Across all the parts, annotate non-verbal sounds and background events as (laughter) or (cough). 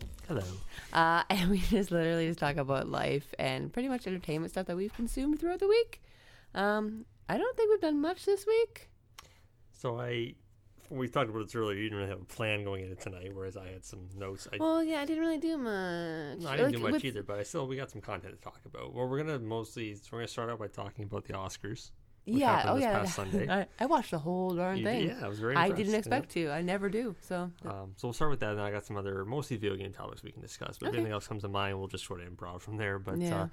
hi. Hello. Uh, (laughs) and we just literally just talk about life and pretty much entertainment stuff that we've consumed throughout the week. Um, I don't think we've done much this week. So I, we talked about this earlier. You didn't really have a plan going into tonight, whereas I had some notes. I, Well, yeah, I didn't really do much. no, I didn't Like, do much with- either, but I still we got some content to talk about. Well, we're gonna mostly so we're gonna start out by talking about the Oscars. Yeah, oh yeah. (laughs) I, I watched the whole darn You thing. did- yeah, I was very. I didn't yeah. expect to. I never do. So Um, so we'll start with that, and then I got some other mostly video game topics we can discuss. But Okay. if anything else comes to mind, we'll just sort of improv from there. But Yeah. uh,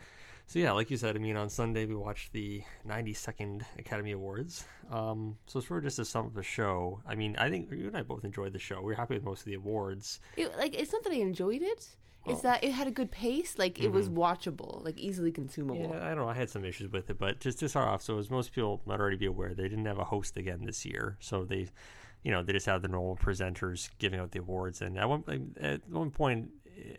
so yeah, like you said, I mean, on Sunday we watched the 92nd Academy Awards. Um, so it's sort of just a sum of the show. I mean, I think you and I both enjoyed the show. We were happy with most of the awards. it, like it's not that I enjoyed it. It's Oh. that it had a good pace. Like it was watchable, like easily consumable. Yeah, I don't know. I had some issues with it, but just to start off, so as most people might already be aware, they didn't have a host again this year. So they, you know, they just had the normal presenters giving out the awards. And at one at one point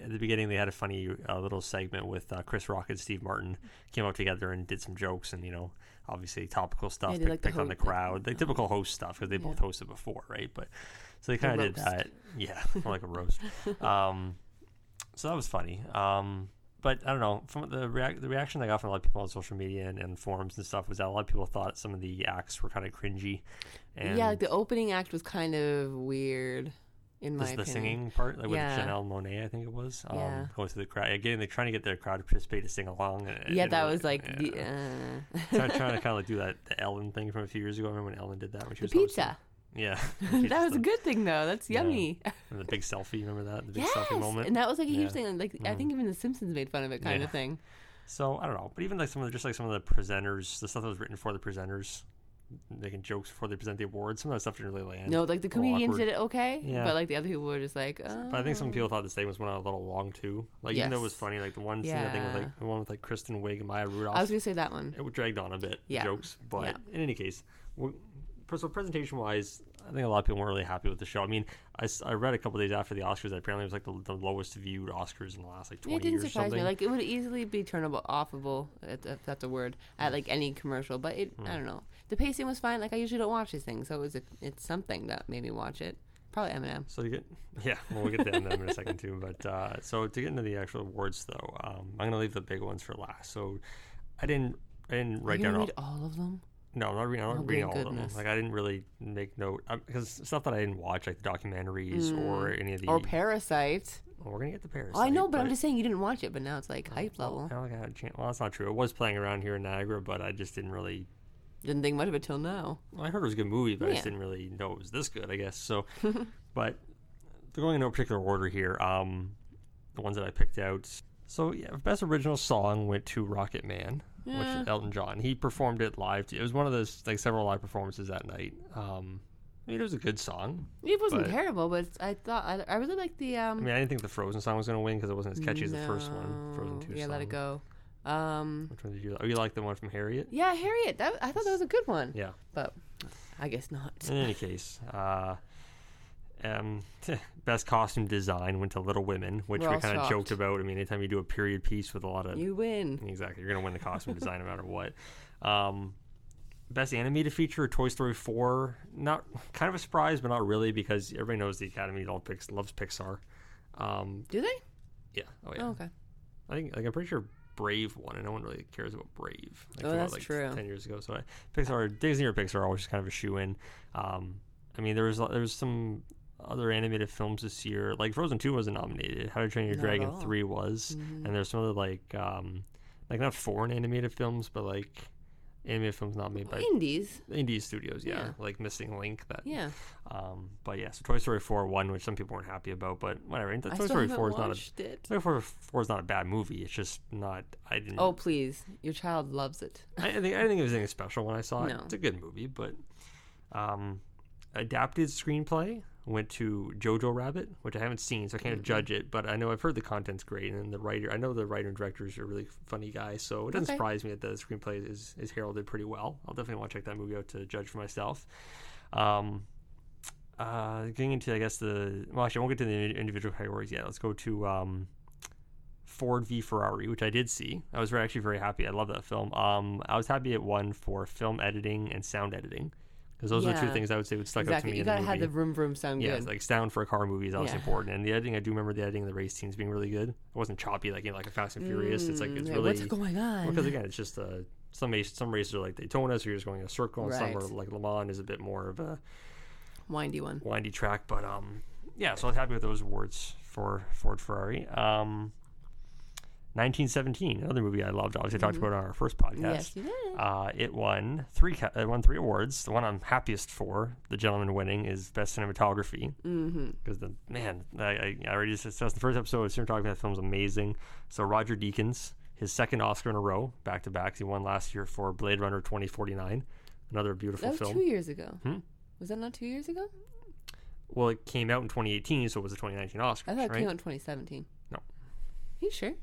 at the beginning, they had a funny uh, little segment with uh, Chris Rock and Steve Martin came out together and did some jokes and you know, obviously topical stuff, Yeah, pick, like picked on the crowd, the typical host stuff because they both hosted before, right? But so they kind of did that. Yeah, (laughs) like a roast. (laughs) Um, so that was funny. Um, but I don't know. From the reac- the reaction I got from a lot of people on social media and, and forums and stuff was that a lot of people thought some of the acts were kind of cringy. And yeah, like the opening act was kind of weird, in my the, the singing part, like Yeah. with Janelle Monáe, I think it was. Um, Yeah. Going through the crowd again, they're trying to get their crowd to participate to sing along. and Yeah, didn't that was like Yeah. the uh, trying, trying to kind of like do that the Ellen thing from a few years ago. I Remember when Ellen did that when she the was hosting? Yeah, (laughs) (laughs) that was a good thing though. That's Yeah. yummy. And the big selfie, remember that? The big yes, selfie moment. and that was like a huge Yeah. Mm. thing. Like I think even The Simpsons made fun of it, kind Yeah. of thing. So I don't know, but even like some of the, just like some of the presenters, the stuff that was written for the presenters, making jokes before they present the awards. Some of that stuff didn't really land. No, like the comedians did it okay, Yeah. but like the other people were just like, oh. But I think some people thought the statements went on a little long too. Like even though it was funny, like the one scene I think with like the one with like Kristen Wiig and Maya Rudolph, I was gonna say that one. it dragged on a bit. Yeah. jokes, but Yeah. in any case, so presentation wise, I think a lot of people weren't really happy with the show. I mean, I, I read a couple days after the Oscars that apparently it was like the, the lowest viewed Oscars in the last like twenty it didn't years surprise me. Like it would easily be turnable, offable, if if that's a word, at like any commercial. But it, Hmm. I don't know. The pacing was fine. Like I usually don't watch these things, so it was a, it's something that made me watch it. Probably Eminem. So to get (laughs) yeah, well, we'll get to them in a second too. But uh, so to get into the actual awards though, um, I'm gonna leave the big ones for last. So I didn't I didn't write you down all, all of them? No, I'm not reading, I'm Oh, not reading good all of them. Like I didn't really make note because stuff that I didn't watch, like the documentaries or any of the. Mm. Or Parasite? well, we're gonna get the Paris. Oh, I know, but I'm just saying you didn't watch it. But now it's like hype level. I don't I had a chance. Well, that's not true. It was playing around here in Niagara, but I just didn't really. Didn't think much of it till now. Well, I heard it was a good movie, but I just didn't really know it was this good. I guess so. (laughs) but they're going in no particular order here. Um, the ones that I picked out. So yeah, best original song went to Rocket Man, Yeah. which Elton John. He performed it live. It was one of those like several live performances that night. Um, I mean, it was a good song. It wasn't But- terrible, but I thought I, I really liked the um. I mean, I didn't think the Frozen song was going to win because it wasn't as catchy as the first one. Frozen. Two. Yeah, song. let it go. Um, Which one did you? Oh, you like the one from Harriet? yeah, Harriet. That I thought that was a good one, Yeah. but I guess not. In any case, uh, um, (laughs) best costume design went to Little Women, which We're we all kind of shocked. joked about. I mean, anytime you do a period piece with a lot of You win. exactly, you're gonna win the costume design no matter what. Um, best animated feature, Toy Story 4. Not kind of a surprise, but not really because everybody knows the Academy all picks, loves Pixar. Um, Do they? yeah, oh yeah. Oh, okay. I think like I'm pretty sure Brave won, and no one really cares about Brave. Like, Oh, came out, that's like, true. Ten years ago, so I, Pixar, Disney or Pixar, are always just kind of a shoe in. Um, I mean, there was there was some other animated films this year. Like Frozen Two wasn't nominated. How to Train Your Not Dragon. Mm-hmm. Three was, and there's some other like um, like not foreign animated films, but like animated films not made by Indies. indie studios. Yeah, Yeah. like Missing Link. That Yeah. Um, but yeah, so Toy Story Four won, which some people weren't happy about, but whatever. Toy I still Story Four is not a it. Toy Story Four is not a bad movie. It's just not. I didn't. Oh please, your child loves it. I, I think I didn't think it was anything special when I saw it. No. It's a good movie, but um, adapted screenplay went to Jojo Rabbit, which I haven't seen, so I can't judge it. But I know I've heard the content's great, and the writer. I know the writer and director is a really funny guy, so it doesn't Okay. surprise me that the screenplay is is heralded pretty well. I'll definitely want to check that movie out to judge for myself. Um, uh, getting into I guess the well, actually, I won't get to the individual categories yet. Let's go to um, Ford v Ferrari, which I did see. I was very, actually very happy. I love that film. Um, I was happy it won for film editing and sound editing. Those are the two things I would say would stuck out to me You in gotta have movie. the vroom vroom sound yeah, good. like sound for a car movie is obviously Yeah. important, and the editing I do remember the editing of the race scenes being really good. It wasn't choppy like you know, like a Fast and Furious. It's like Mm, it's yeah, really what's going on? because again it's just uh, some race, some races are like Daytona, so you're just going in a circle, and some are like Le Mans is a bit more of a Windy one. windy track. But um, yeah, so I was happy with those awards for Ford Ferrari. Um, 1917, another movie I loved. Obviously, I talked about it on our first podcast. Mm-hmm. Yes, you did. Uh, it won three. It won three awards. The one I'm happiest for, the gentleman winning, is best cinematography. Mm-hmm. Because the man, I, I, I already discussed the first episode. Of cinematography that film's amazing. So Roger Deakins, his second Oscar in a row, back to back. He won last year for Blade Runner 2049, another beautiful That was film. two years ago. Hmm? Was that not two years ago? Well, it came out in 2018, so it was the 2019 Oscar. I thought it right? came out in 2017. No. Are You sure?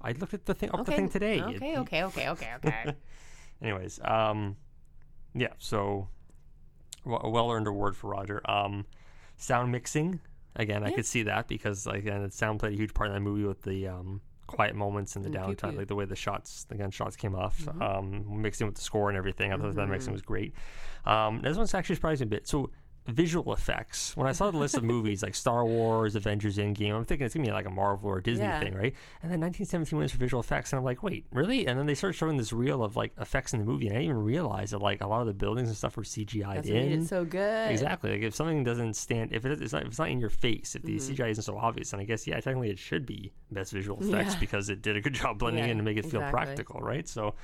I looked at the thing up okay. the thing today. Okay, It- okay, okay, okay, okay. (laughs) Anyways, um, yeah, so w- a well earned award for Roger. Um, sound mixing again, I could see that because like the sound played a huge part in that movie with the um, quiet moments and the And downtime. Mm-hmm. like the way the shots, the gunshots came off, um, mixed in with the score and everything. I thought that mixing was great. Um, this one's actually surprising a bit. So visual effects. When I saw the list of (laughs) movies like Star Wars, Avengers Endgame, I'm thinking it's gonna be like a Marvel or Disney Yeah. thing, right? And then 1917 wins for visual effects, and I'm like, wait, really? And then they start showing this reel of like effects in the movie, and I didn't even realize that like a lot of the buildings and stuff were CGI'd That's in. it so good. Exactly. Like if something doesn't stand, if it, it's not, if it's not in your face, if the Mm-hmm. CGI isn't so obvious, then I guess yeah, technically it should be best visual (laughs) effects Yeah. because it did a good job blending Yeah, in to make it feel exactly. practical, right? So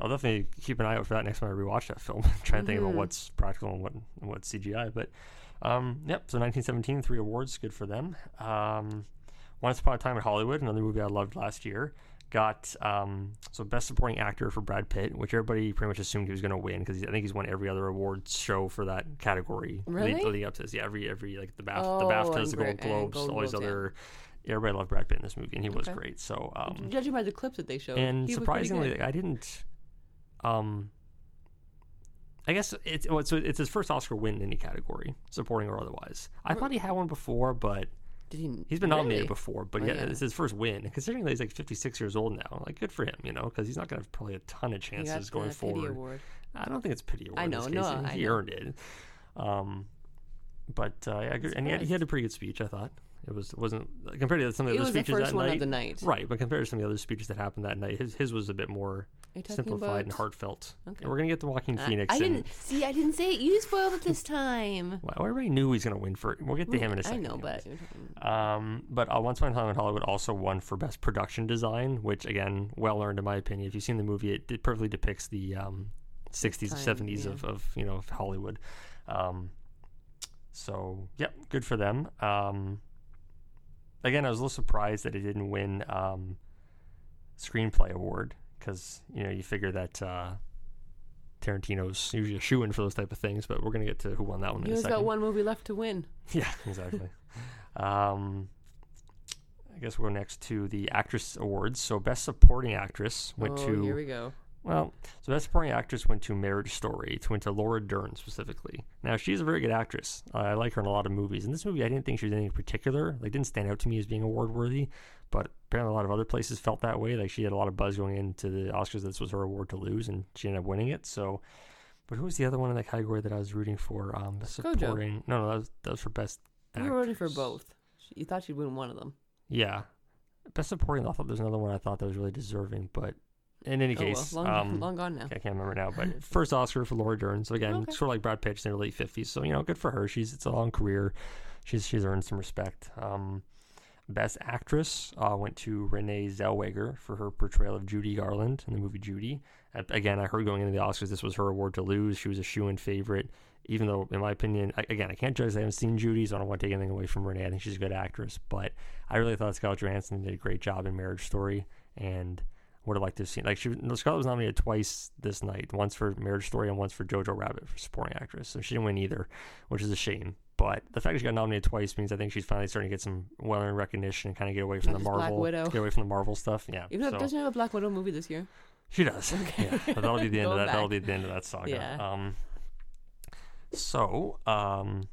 I'll definitely keep an eye out for that next time I rewatch that film. Try and think Mm-hmm. about what's practical and what and what's CGI. But um, yep. So 1917, three awards, good for them. Um, Once Upon a Time in Hollywood, another movie I loved last year. Got um, so best supporting actor for Brad Pitt, which everybody pretty much assumed he was going to win because I think he's won every other awards show for that category. Really? leading up to this, yeah, every every like the the Oh, BAFTAs, the Gold Globes, Gold all these Globes, other. Yeah, everybody loved Brad Pitt in this movie, and he was great. So um, Judging by the clips that they showed, and he was surprisingly, I didn't. Um, I guess it's well, so it's his first Oscar win in any category, supporting or otherwise. I thought he had one before, but did he? he's been nominated really? before. But Oh, yeah, yeah. it's his first win. Considering that he's like 56 years old now, like good for him, you know, because he's not going to have probably a ton of chances going forward. award. I don't think it's pity award. I in know, no. I he know. earned it. Um, but uh, yeah, and he had, he had a pretty good speech. I thought it was it wasn't compared to some of the It other speeches that night. night. Right, but compared to some of the other speeches that happened that night, his his was a bit more Are you talking simplified and heartfelt. Okay. And we're gonna get the Joaquin I- Phoenix. I, and, didn't see. I didn't say it. You spoiled it this (laughs) time. Well, everybody knew he was gonna win for. It. We'll get to him in a I second. know, but Um, but uh, Once Upon a Time in Hollywood also won for best production design, which again, well earned in my opinion. If you've seen the movie, it, it perfectly depicts the um, 60s Time, and 70s yeah. of, of you know of Hollywood. Um, so yep, good for them. Um, again, I was a little surprised that it didn't win um, screenplay award because you know you figure that. Uh, Tarantino's usually a shoe in for those type of things, but we're gonna get to who won that one in he a has second. got one movie left to win. (laughs) Yeah, exactly. (laughs) um, I guess we'll go next to the actress awards. So, best supporting actress went oh, to here we go. Well, so best supporting actress went to Marriage Story. It went to Laura Dern specifically. Now she's a very good actress. Uh, I like her in a lot of movies. In this movie, I didn't think she was anything particular. Like, didn't stand out to me as being award worthy. But apparently, a lot of other places felt that way. Like, she had a lot of buzz going into the Oscars. This was her award to lose, and she ended up winning it. So, but who was the other one in that category that I was rooting for? Um, best Jojo. supporting. No, no, that was, that was for best. You were rooting for both. You thought she'd win one of them. Yeah. Best supporting, I thought there's another one I thought that was really deserving, but in any Oh, well, case, long, um, long gone now. I can't remember now, but (laughs) first Oscar for Laura Dern. So again, Okay. sort of like Brad Pitt, in her late fifties. So you know, good for her. She's it's a long career. She's she's earned some respect. Um, best actress uh, went to Renee Zellweger for her portrayal of Judy Garland in the movie Judy. Again, I heard going into the Oscars, this was her award to lose. She was a shoe-in favorite, even though, in my opinion, I, again, I can't judge. I haven't seen Judy, so I don't want to take anything away from Renee. I think she's a good actress, but I really thought Scarlett Johansson did a great job in Marriage Story, and would have liked to have seen like she Scarlett was nominated twice this night, once for Marriage Story and once for Jojo Rabbit for supporting actress. So she didn't win either, which is a shame. But the fact that she got nominated twice means I think she's finally starting to get some well-earned recognition and kind of get away from Not the Marvel, Widow. get away from the Marvel stuff. Yeah, Even though so doesn't have a Black Widow movie this year. she does. Yeah, but that'll be the (laughs) end of that. That'll be the end of that saga. Yeah. Um. So, um,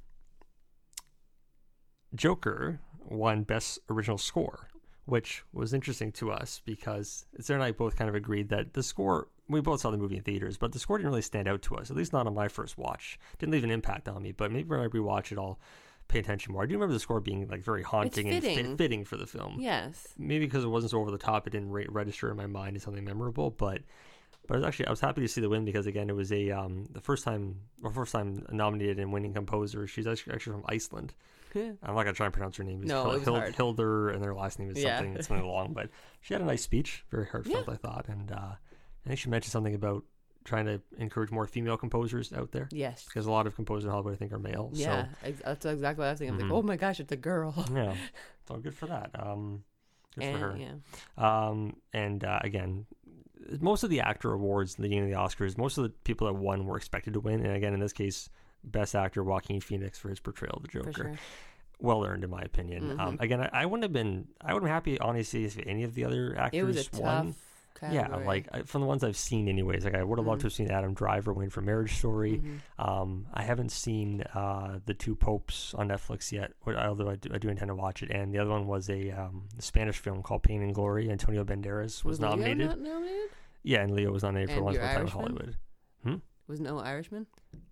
Joker won Best Original Score, which was interesting to us because Sarah and I both kind of agreed that the score. We both saw the movie in theaters, but the score didn't really stand out to us. At least not on my first watch. Didn't leave an impact on me. But maybe when I rewatch it, I'll pay attention more. I do remember the score being like very haunting and fitting. fit, fitting for the film. Yes. Maybe because it wasn't so over the top, it didn't re- register in my mind as something memorable. But but I was actually I was happy to see the win because again it was a um the first time or first time nominated and winning composer. She's actually actually from Iceland. Yeah. (laughs) I'm not gonna try and pronounce her name. It's No, Hil- it was Hil- hard. Hildur, and their last name is Yeah. something something long. But she had a nice speech, very heartfelt, I thought, and uh, I think she mentioned something about trying to encourage more female composers out there Yes. because a lot of composers in Hollywood I think are male. Yeah. ex- that's exactly what I was thinking. I'm like, oh my gosh, it's a girl. So yeah, (laughs) so good for that. Um, good and, for her. Yeah. Um, and uh, again, most of the actor awards leading to the Oscars, most of the people that won were expected to win. And again, in this case, Best Actor Joaquin Phoenix for his portrayal of the Joker. For sure. Well earned, in my opinion. Um, again, I, I wouldn't have been, I would have been happy, honestly, if any of the other actors It was a tough won. Yeah, like I- from the ones I've seen, anyways. Like I would have loved to have seen Adam Driver win for Marriage Story. Mhm. Um, I haven't seen uh, the Two Popes on Netflix yet, although I do, I do intend to watch it. And the other one was a um, Spanish film called Pain and Glory. Antonio Banderas was, Leo nominated. nominated? Yeah, and Leo was nominated for And Once Your Time in? Hollywood. Was no Irishman?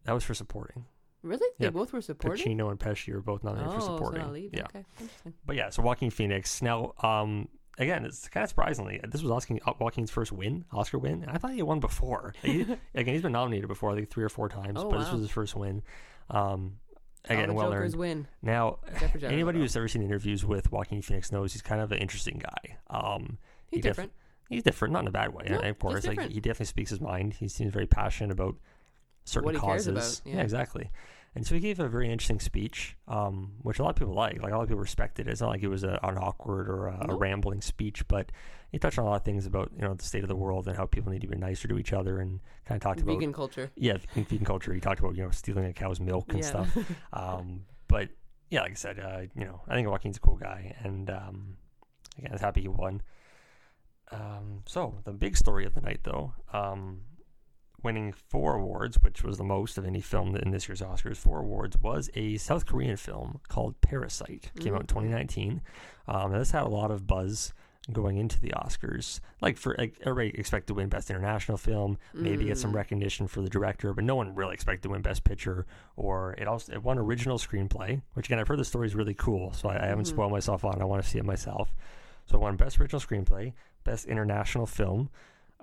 That was for supporting. Really? They Yep. both were supporting. Pacino and Pesci were both nominated oh, for supporting. lead. Yeah, Okay. Interesting. but yeah, so Joaquin Phoenix. Now, um, again, it's kind of surprisingly, this was Oscar, Joaquin's first win, Oscar win. I thought he won before. (laughs) He- again, he's been nominated before, I think three or four times, Oh, but this was his first win. Um, again, All well Jokers earned. win. Now, Except for Jared anybody who's ever seen interviews with Joaquin Phoenix knows he's kind of an interesting guy. Um, He's he def- different. He's different, not in a bad way, No, of course. Like he definitely speaks his mind. He seems very passionate about certain What he cares causes. about, yeah. exactly. And so he gave a very interesting speech, um, which a lot of people like. Like a lot of people respected it. It's not like it was a, an awkward or a, a rambling speech, but he touched on a lot of things about you know the state of the world and how people need to be nicer to each other, and kind of talked about Vegan culture. yeah, vegan, vegan culture. He talked about you know stealing a cow's milk and Yeah. stuff. (laughs) Um, but yeah, like I said, uh, you know, I think Joaquin's a cool guy, and um, again, I was happy he won. Um, so the big story of the night, though, um, winning four awards, which was the most of any film in this year's Oscars, four awards, was a South Korean film called Parasite. Came out in Mhm. 2019. Um, this had a lot of buzz going into the Oscars. Like for like everybody expected to win Best International Film, maybe get some Mm. recognition for the director, but no one really expected to win Best Picture. Or it also it won original screenplay, which again I've heard the story is really cool, so I, I haven't Mhm. spoiled myself on. it. I want to see it myself. So it won Best Original Screenplay, Best International Film.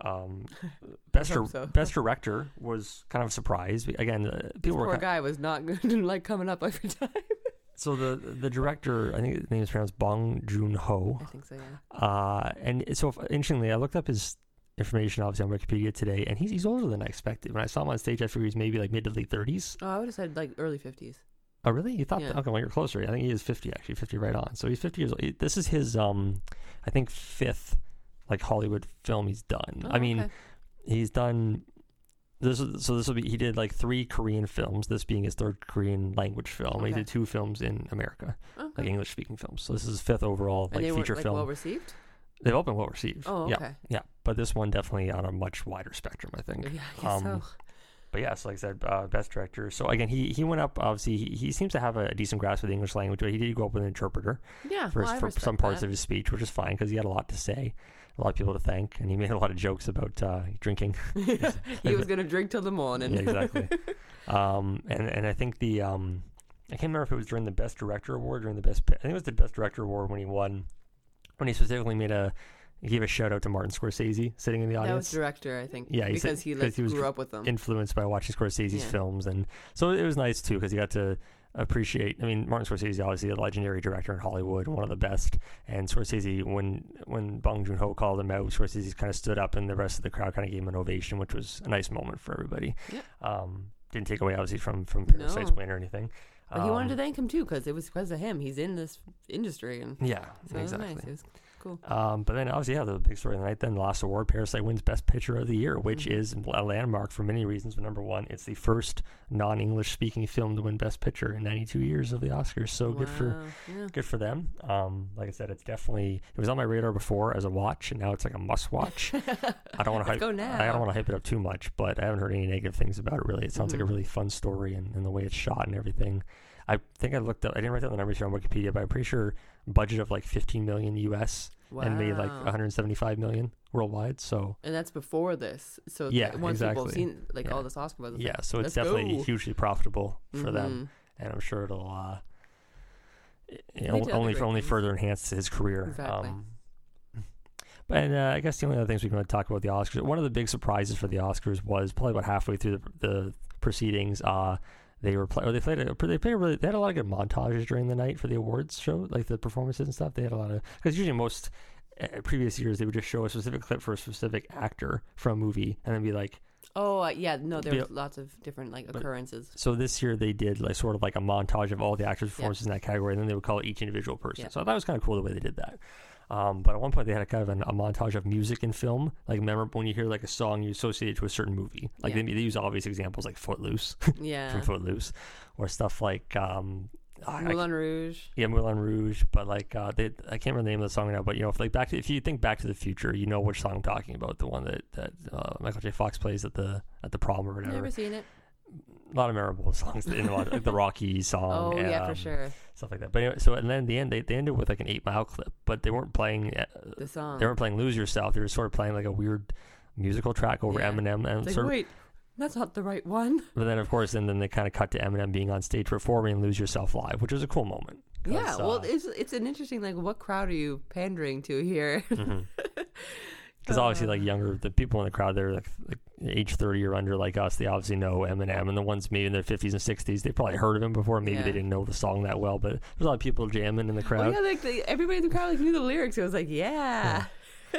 Um, (laughs) best dir- so. best director was kind of a surprise. Again, uh, This people were poor guy was not (laughs) good and like coming up every time. (laughs) so the the director I think his name is pronounced Bong Joon Ho. I think so, yeah. Uh, and so if, interestingly, I looked up his information obviously on Wikipedia today, and he's he's older than I expected. When I saw him on stage, I figured he's maybe like mid to late thirties. Oh, I would have said like early 50s. Oh, really? You thought? Yeah. Okay, well you're closer. I think he is fifty actually, fifty right on. So he's fifty years old. This is his um, I think fifth like Hollywood film he's done. Oh, I mean, okay. he's done. This so this will be he did like three Korean films. This being his third Korean language film. He did two films in America, Okay. like English speaking films. So this is his fifth overall and like they feature were like film. well received? They've all been well received. Oh, yeah. okay. Yeah, but this one definitely on a much wider spectrum, I think. Yeah, I guess Um, so. But yeah, so like I said, uh, best director. So again, he he went up. Obviously, he, he seems to have a decent grasp of the English language, but he did go up with an interpreter Yeah, for, well, his- for some parts that. of his speech, which is fine because he had a lot to say, a lot of people to thank, and he made a lot of jokes about uh, drinking. (laughs) (laughs) he was gonna drink till the morning. yeah, exactly. (laughs) um, and and I think the um, I can't remember if it was during the best director award, or during the best. I think it was the best director award when he won, when he specifically made a he gave a shout out to Martin Scorsese sitting in the audience. that was director, I think. Yeah, because he like he was grew up with them. influenced by watching Scorsese's Yeah. films, and so it was nice too because he got to appreciate. I mean, Martin Scorsese obviously a legendary director in Hollywood, one of the best. And Scorsese, when when Bong Joon Ho called him out, Scorsese kind of stood up, and the rest of the crowd kind of gave him an ovation, which was a nice moment for everybody. Yeah. Um, didn't take away obviously from from Parasite's No. win or anything. but he wanted to Um, thank him too because it was because of him. He's in this industry, and Yeah, so it was exactly. nice. It was cool. Um, but then obviously, yeah, the big story of the night. Then the last award, Parasite wins Best Picture of the Year, which Mhm. is a landmark for many reasons. But number one, it's the first non-English speaking film to win Best Picture in 92 years of the Oscars. So good for yeah. good for them. Um, like I said, it's definitely it was on my radar before as a watch, and now it's like a must watch. (laughs) I don't want to hype. Go now. I don't want to hype it up too much, but I haven't heard any negative things about it. Really, it sounds like a Mhm. really fun story and, and the way it's shot and everything. I think I looked up. I didn't write down the numbers here on Wikipedia, but I'm pretty sure budget of like 15 million US and made like 175 million worldwide. So And that's before this. So Yeah, once people have exactly. seen like Yeah. all this Oscar buzz, yeah, so it's definitely go. hugely profitable for them, Mhm. and I'm sure it'll uh, you know, only only things. further enhance his career. Exactly. Um, but and, uh, I guess the only other things we can really talk about the Oscars. One of the big surprises for the Oscars was probably about halfway through the, the proceedings. Uh, they were play, or they played a, they played a really they had a lot of good montages during the night for the awards show, like the performances and stuff. They had a lot of because usually most uh, previous years they would just show a specific clip for a specific actor from a movie and then be like. Oh uh, yeah, no, Be- there's lots of different like But- occurrences. So this year they did like sort of like a montage of all the actors' performances in that category, and then they would call each individual person. Yeah. So that was kind of cool the way they did that. Um, but at one point they had a kind of an, a montage of music and film. Like remember when you hear like a song you associate it to a certain movie. Like Yeah. they, they use obvious examples like Footloose (laughs) Yeah, from Footloose, or stuff like um, I- I Rouge. yeah, Moulin Rouge, but like uh, they, I can't remember the name of the song now. But you know, if like back to if you think Back to the Future, you know which song I'm talking about. The one that that uh, Michael J. Fox plays at the at the prom or whatever. Never seen it. A lot of memorable songs in a lot, like the Rocky song. Oh yeah, for um, sure. Stuff like that. But anyway, so and then in the end they, they ended with like an eight mile clip, but they weren't playing. Uh, The song. they weren't playing "Lose Yourself." They were sort of playing like a weird musical track over Yeah. Eminem, and It's like, sort of, wait, that's not the right one. but then of course, and then they kind of cut to Eminem being on stage performing "Lose Yourself" live, which was a cool moment. Yeah, well, uh, it's it's an interesting like what crowd are you pandering to here? (laughs) Because obviously, like Uh. younger, the people in the crowd, they're like, like age thirty or under, like us. They obviously know Eminem, and the ones maybe in their fifties and sixties, they probably heard of him before. Maybe Yeah. they didn't know the song that well, but there's a lot of people jamming in the Oh crowd. yeah, like everybody in the crowd like knew the lyrics. It was like, yeah, (laughs)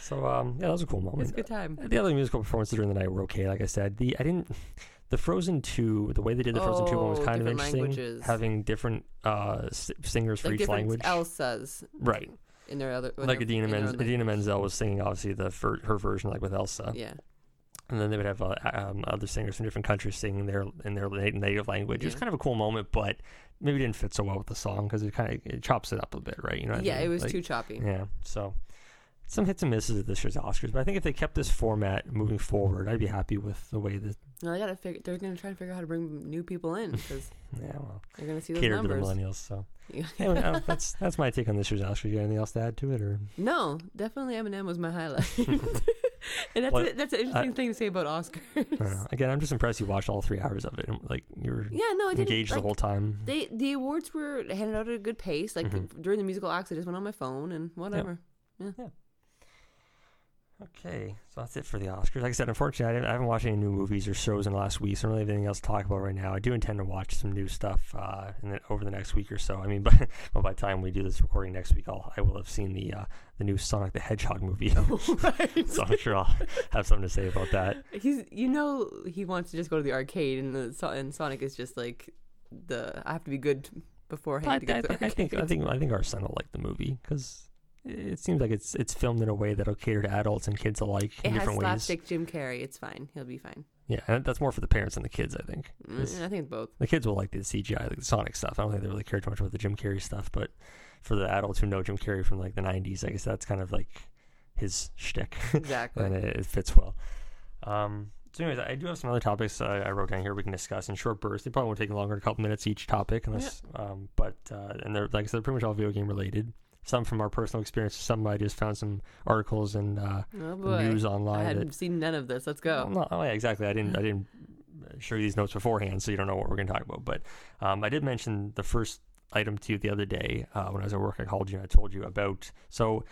So um, yeah, that was a cool moment. a good time. The other musical performances during the night were okay. Like I said, the I didn't. The Frozen two, the way they did the Frozen two one was Oh, kind of interesting, languages. having different uh, s- singers for Like each language. Elsas right, in their other like in Idina, their Menz- Idina. Menzel was singing obviously the fir- her version like with Elsa, Yeah, and then they would have uh, um, other singers from different countries singing their in their native language. It was kind of a cool moment, but maybe didn't fit so well with the song because it kind of it chops it up a bit, right? You know? what I yeah, mean? it was Like, too choppy. Yeah, so some hits and misses at this year's Oscars, but I think if they kept this format moving forward, I'd be happy with the way that. No, I gotta figure. They're gonna try to figure out how to bring new people in because (laughs) Yeah, well, they're gonna see those cater to the millennials. So Yeah. anyway, uh, that's that's my take on this year's Oscars. You got anything else to add to it, or no, definitely Eminem was my highlight. (laughs) and that's Well, a, that's an interesting thing to say about Oscars. I don't know. again, I'm just impressed you watched all three hours of it. Like you were yeah, no, I didn't. engaged like, the whole time. They the awards were handed out at a good pace. Like Mhm. during the musical acts, I just went on my phone and whatever. Okay, so that's it for the Oscars. Like I said, unfortunately, I, didn't, I haven't watched any new movies or shows in the last week, so I don't really have anything else to talk about right now. I do intend to watch some new stuff uh, in the, over the next week or so. I mean, (laughs) well, by the time we do this recording next week, I'll I will have seen the uh, the new Sonic the Hedgehog movie, (laughs) right. so I'm sure I'll (laughs) have something to say about that. He's you know he wants to just go to the arcade and the and Sonic is just like the I have to be good beforehand I, to get I, the I think I think I think our son will like the movie because it seems like it's it's filmed in a way that'll cater to adults and kids alike it in has different ways. slapstick Jim Carrey. It's fine. He'll be fine. Yeah, and that's more for the parents than the kids, I think. Mm, I think it's both. The kids will like the CGI, like the Sonic stuff. I don't think they really care too much about the Jim Carrey stuff, but for the adults who know Jim Carrey from like the '90s, I guess that's kind of like his shtick, Exactly. (laughs) and it, it fits well. Um, so, anyways, I do have some other topics uh, I wrote down here we can discuss in short bursts. They probably won't take longer than a couple minutes each topic, unless. Um, but uh, and they're like I said, they're pretty much all video game related. Some from our personal experience. Some I just found some articles and uh, oh news online I hadn't seen none of this. Let's well, go. no, oh yeah, exactly. I didn't. I didn't show you these notes beforehand, so you don't know what we're going to talk about. But um, I did mention the first item to you the other day uh, when I was at work. I called you and I told you about. So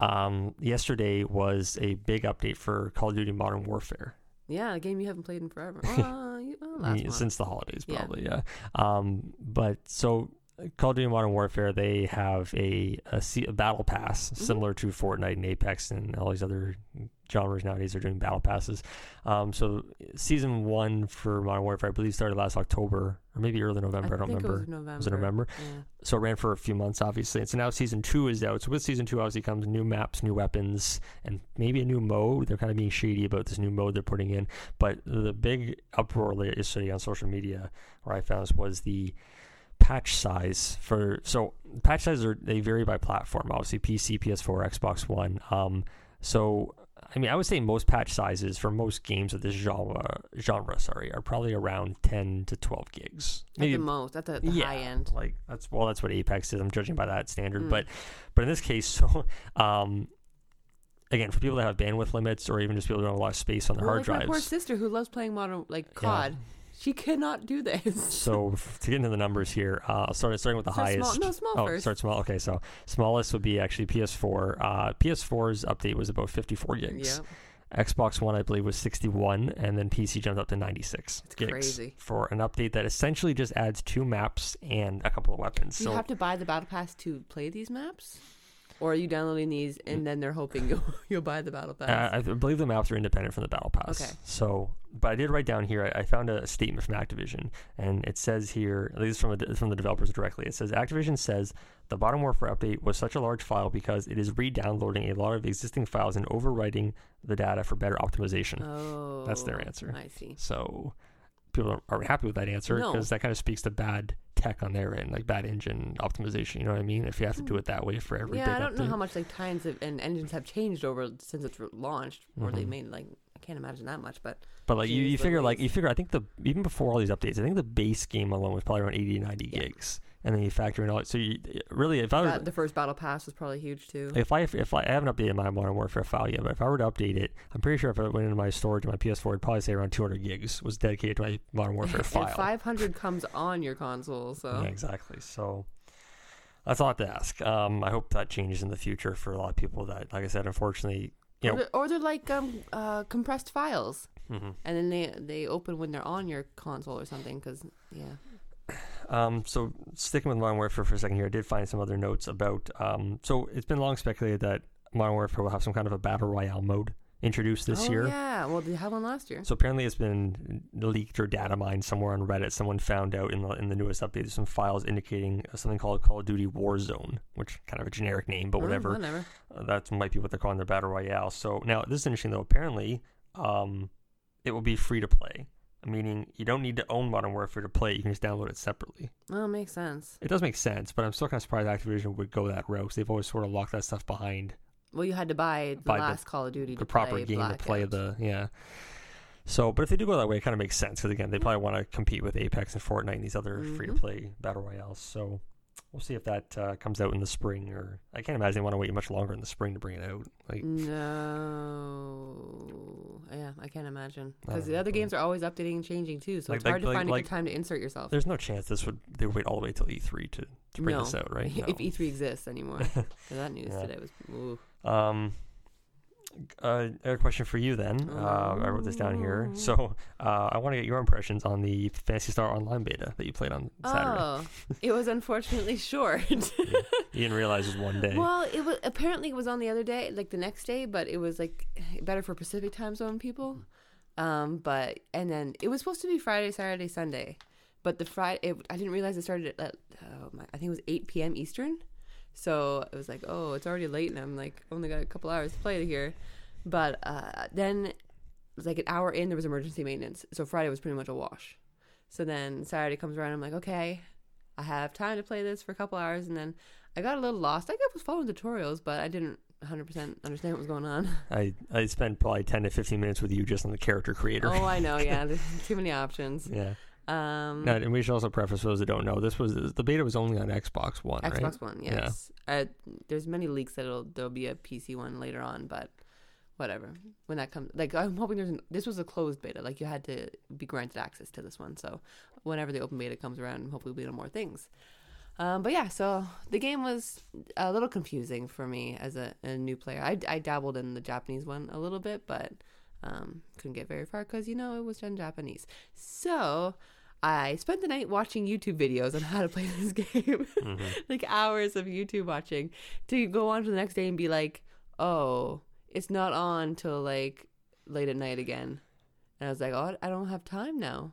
um, yesterday was a big update for Call of Duty Modern Warfare Yeah, a game you haven't played in forever. (laughs) Uh, you, oh, Yeah, (laughs) month. since the holidays, Yeah. probably. Yeah. Um, but so. Call of Duty Modern Warfare, they have a, a, a battle pass Mm-hmm. similar to Fortnite and Apex and all these other genres nowadays are doing battle passes. Um, so season one for Modern Warfare, I believe, started last October or maybe early November. I, don't think remember. It was November. Was it November? Yeah. So it ran for a few months, obviously. And so now season two is out. So with season two, obviously comes new maps, new weapons, and maybe a new mode. They're kind of being shady about this new mode they're putting in. But the big uproar yesterday on social media, where I found this, was the patch size for so patch sizes are they vary by platform obviously pc ps4 xbox one um so I mean, I would say most patch sizes for most games of this genre, genre, sorry, are probably around ten to twelve gigs. At the most, at the, the yeah, high end. Like that's well, that's what Apex is. I'm judging by that standard, Mm. but but in this case, (laughs) so um, again, for people that have bandwidth limits or even just people who don't have a lot of space on their Well, hard like my poor drives. sister who loves playing modern like Yeah. She cannot do this. So (laughs) to get into the numbers here, uh, I'll start starting with the Start highest. Small, no, small Oh, first. start small. Okay, so smallest would be actually PS4. Uh, PS4's update was about 54 gigs. Yeah. Xbox One, I believe, was 61, and then PC jumped up to 96 It's gigs crazy. for an update that essentially just adds two maps and a couple of weapons. Do so you have to buy the battle pass to play these maps, or are you downloading these and then they're hoping (laughs) you'll you'll buy the battle pass? Uh, I believe the maps are independent from the battle pass. Okay. So, but I did write down here. I, I found a statement from Activision, and it says here, at least from the, from the developers directly, it says Activision says the Modern Warfare update was such a large file because it is re-downloading a lot of existing files and overwriting the data for better optimization. oh, That's their answer. I see. So people aren't- happy with that answer No. because that kind of speaks to bad tech on their end, like bad engine optimization. You know what I mean? If you have to do it that way for every Hmm. Yeah, I don't know how much like times of, and engines have changed over since it's launched, or they Mhm. made like I can't imagine that much, but But like you, you figure like you figure I think the even before all these updates, I think the base game alone was probably around 80 90 Yeah. gigs, and then you factor in all. So you really, if I were, that, the first battle pass was probably huge too. if I if I, I haven't updated my Modern Warfare file yet, but if I were to update it, I'm pretty sure if I went into my storage on my PS4, it'd probably say around 200 gigs was dedicated to my Modern Warfare (laughs) and file. 500 comes on your console, so Yeah, exactly. So that's a lot to ask. Um, I hope that changes in the future for a lot of people that, like I said, unfortunately, you or, they're, or they're like um uh compressed files, mhm. and then they they open when they're on your console or something. Because yeah, Um, so sticking with Modern Warfare for a second here, I did find some other notes about. Um, so it's been long speculated that Modern Warfare will have some kind of a battle royale mode introduced this oh, year. yeah. Well, they had one last year. So apparently, it's been leaked or data mined somewhere on Reddit. Someone found out in the in the newest update there's some files indicating something called Call of Duty Warzone, which kind of a generic name, but Oh, whatever. whatever. Uh, that might be what they're calling their battle royale. So now this is interesting though. Apparently, um, it will be free to play, meaning you don't need to own Modern Warfare to play. it. You can just download it separately. Oh, makes sense. It does make sense, but I'm still kind of surprised Activision would go that route. 'cause they've always sort of locked that stuff behind Well, you had to buy the Buy the- last Call of Duty the proper game to play the yeah. So, but if they do go that way, it kind of makes sense because again, they probably want to compete with Apex and Fortnite and these other Mhm. free to play battle royales. So. We'll see if that uh, comes out in the spring, or I can't imagine they want to wait much longer in the spring to bring it out. Like, No, yeah, I can't imagine because the other games are always updating and changing too. So Like- it's like- hard to like- find a good time to insert yourself. There's no chance this would they would wait all the way till E3 to, to bring no, this out, right? (laughs) if E3 exists anymore, (laughs) that news Yeah. today was. Ooh. Um, uh, a question for you then. Uh, I wrote this down here. So uh, I want to get your impressions on the Phantasy Star Online beta that you played on Saturday. Oh, it was unfortunately (laughs) short. You didn't realize it was one day. well, it was apparently it was on the other day, like the next day, but it was like better for Pacific time zone people. Um, but and then it was supposed to be Friday, Saturday, Sunday, but the Friday it, I didn't realize it started at oh my, I think it was eight p.m. Eastern. So it was like, oh, it's already late, and I'm like, only got a couple hours to play it here. But uh, then, it was like an hour in, there was emergency maintenance. So Friday was pretty much a wash. So then Saturday comes around, I'm like, okay, I have time to play this for a couple hours, and then I got a little lost. I was following tutorials, but I didn't 100% understand what was going on. (laughs) I, I spent probably 10 to 15 minutes with you just on the character creator. oh, I know, yeah, (laughs) there's too many options. yeah. Um, and we should also preface for those that don't know, this was the beta was only on Xbox One, right? Xbox One, Yeah. yes. Uh, there's many leaks that it'll there'll be a PC one later on, but whatever. When that comes, like I'm hoping there's an, this was a closed beta, like you had to be granted access to this one. So whenever the open beta comes around, hopefully we'll be more things. Um, but yeah, so the game was a little confusing for me as a, a new player. I, I dabbled in the Japanese one a little bit, but um, couldn't get very far because you know it was in Japanese. So I spent the night watching YouTube videos on how to play this (laughs) game, Mhm. like hours of YouTube watching, to go on to the next day and be like, oh, it's not on till like late at night again. And I was like, oh, I don't have time now.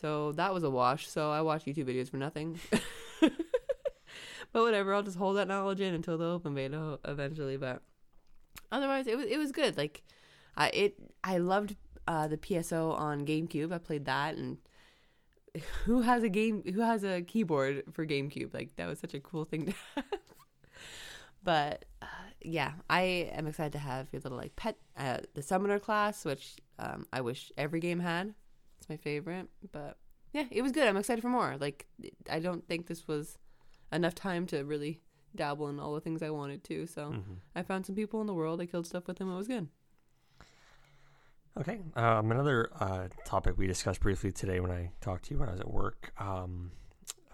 So that was a wash. So I watched YouTube videos for nothing. (laughs) but whatever, I'll just hold that knowledge in until the open beta eventually. But otherwise, it was it was good. Like, I it I loved uh, the PSO on GameCube. I played that, and who has a game? Who has a keyboard for GameCube? Like that was such a cool thing to (laughs) have. but uh, yeah, I am excited to have your little like pet, uh, the summoner class, which um, I wish every game had. It's my favorite, but yeah, it was good. I'm excited for more. Like, I don't think this was enough time to really dabble in all the things I wanted to. So Mhm. I found some people in the world. I killed stuff with them. It was good. Okay. Um, another uh, topic we discussed briefly today when I talked to you when I was at work. Um,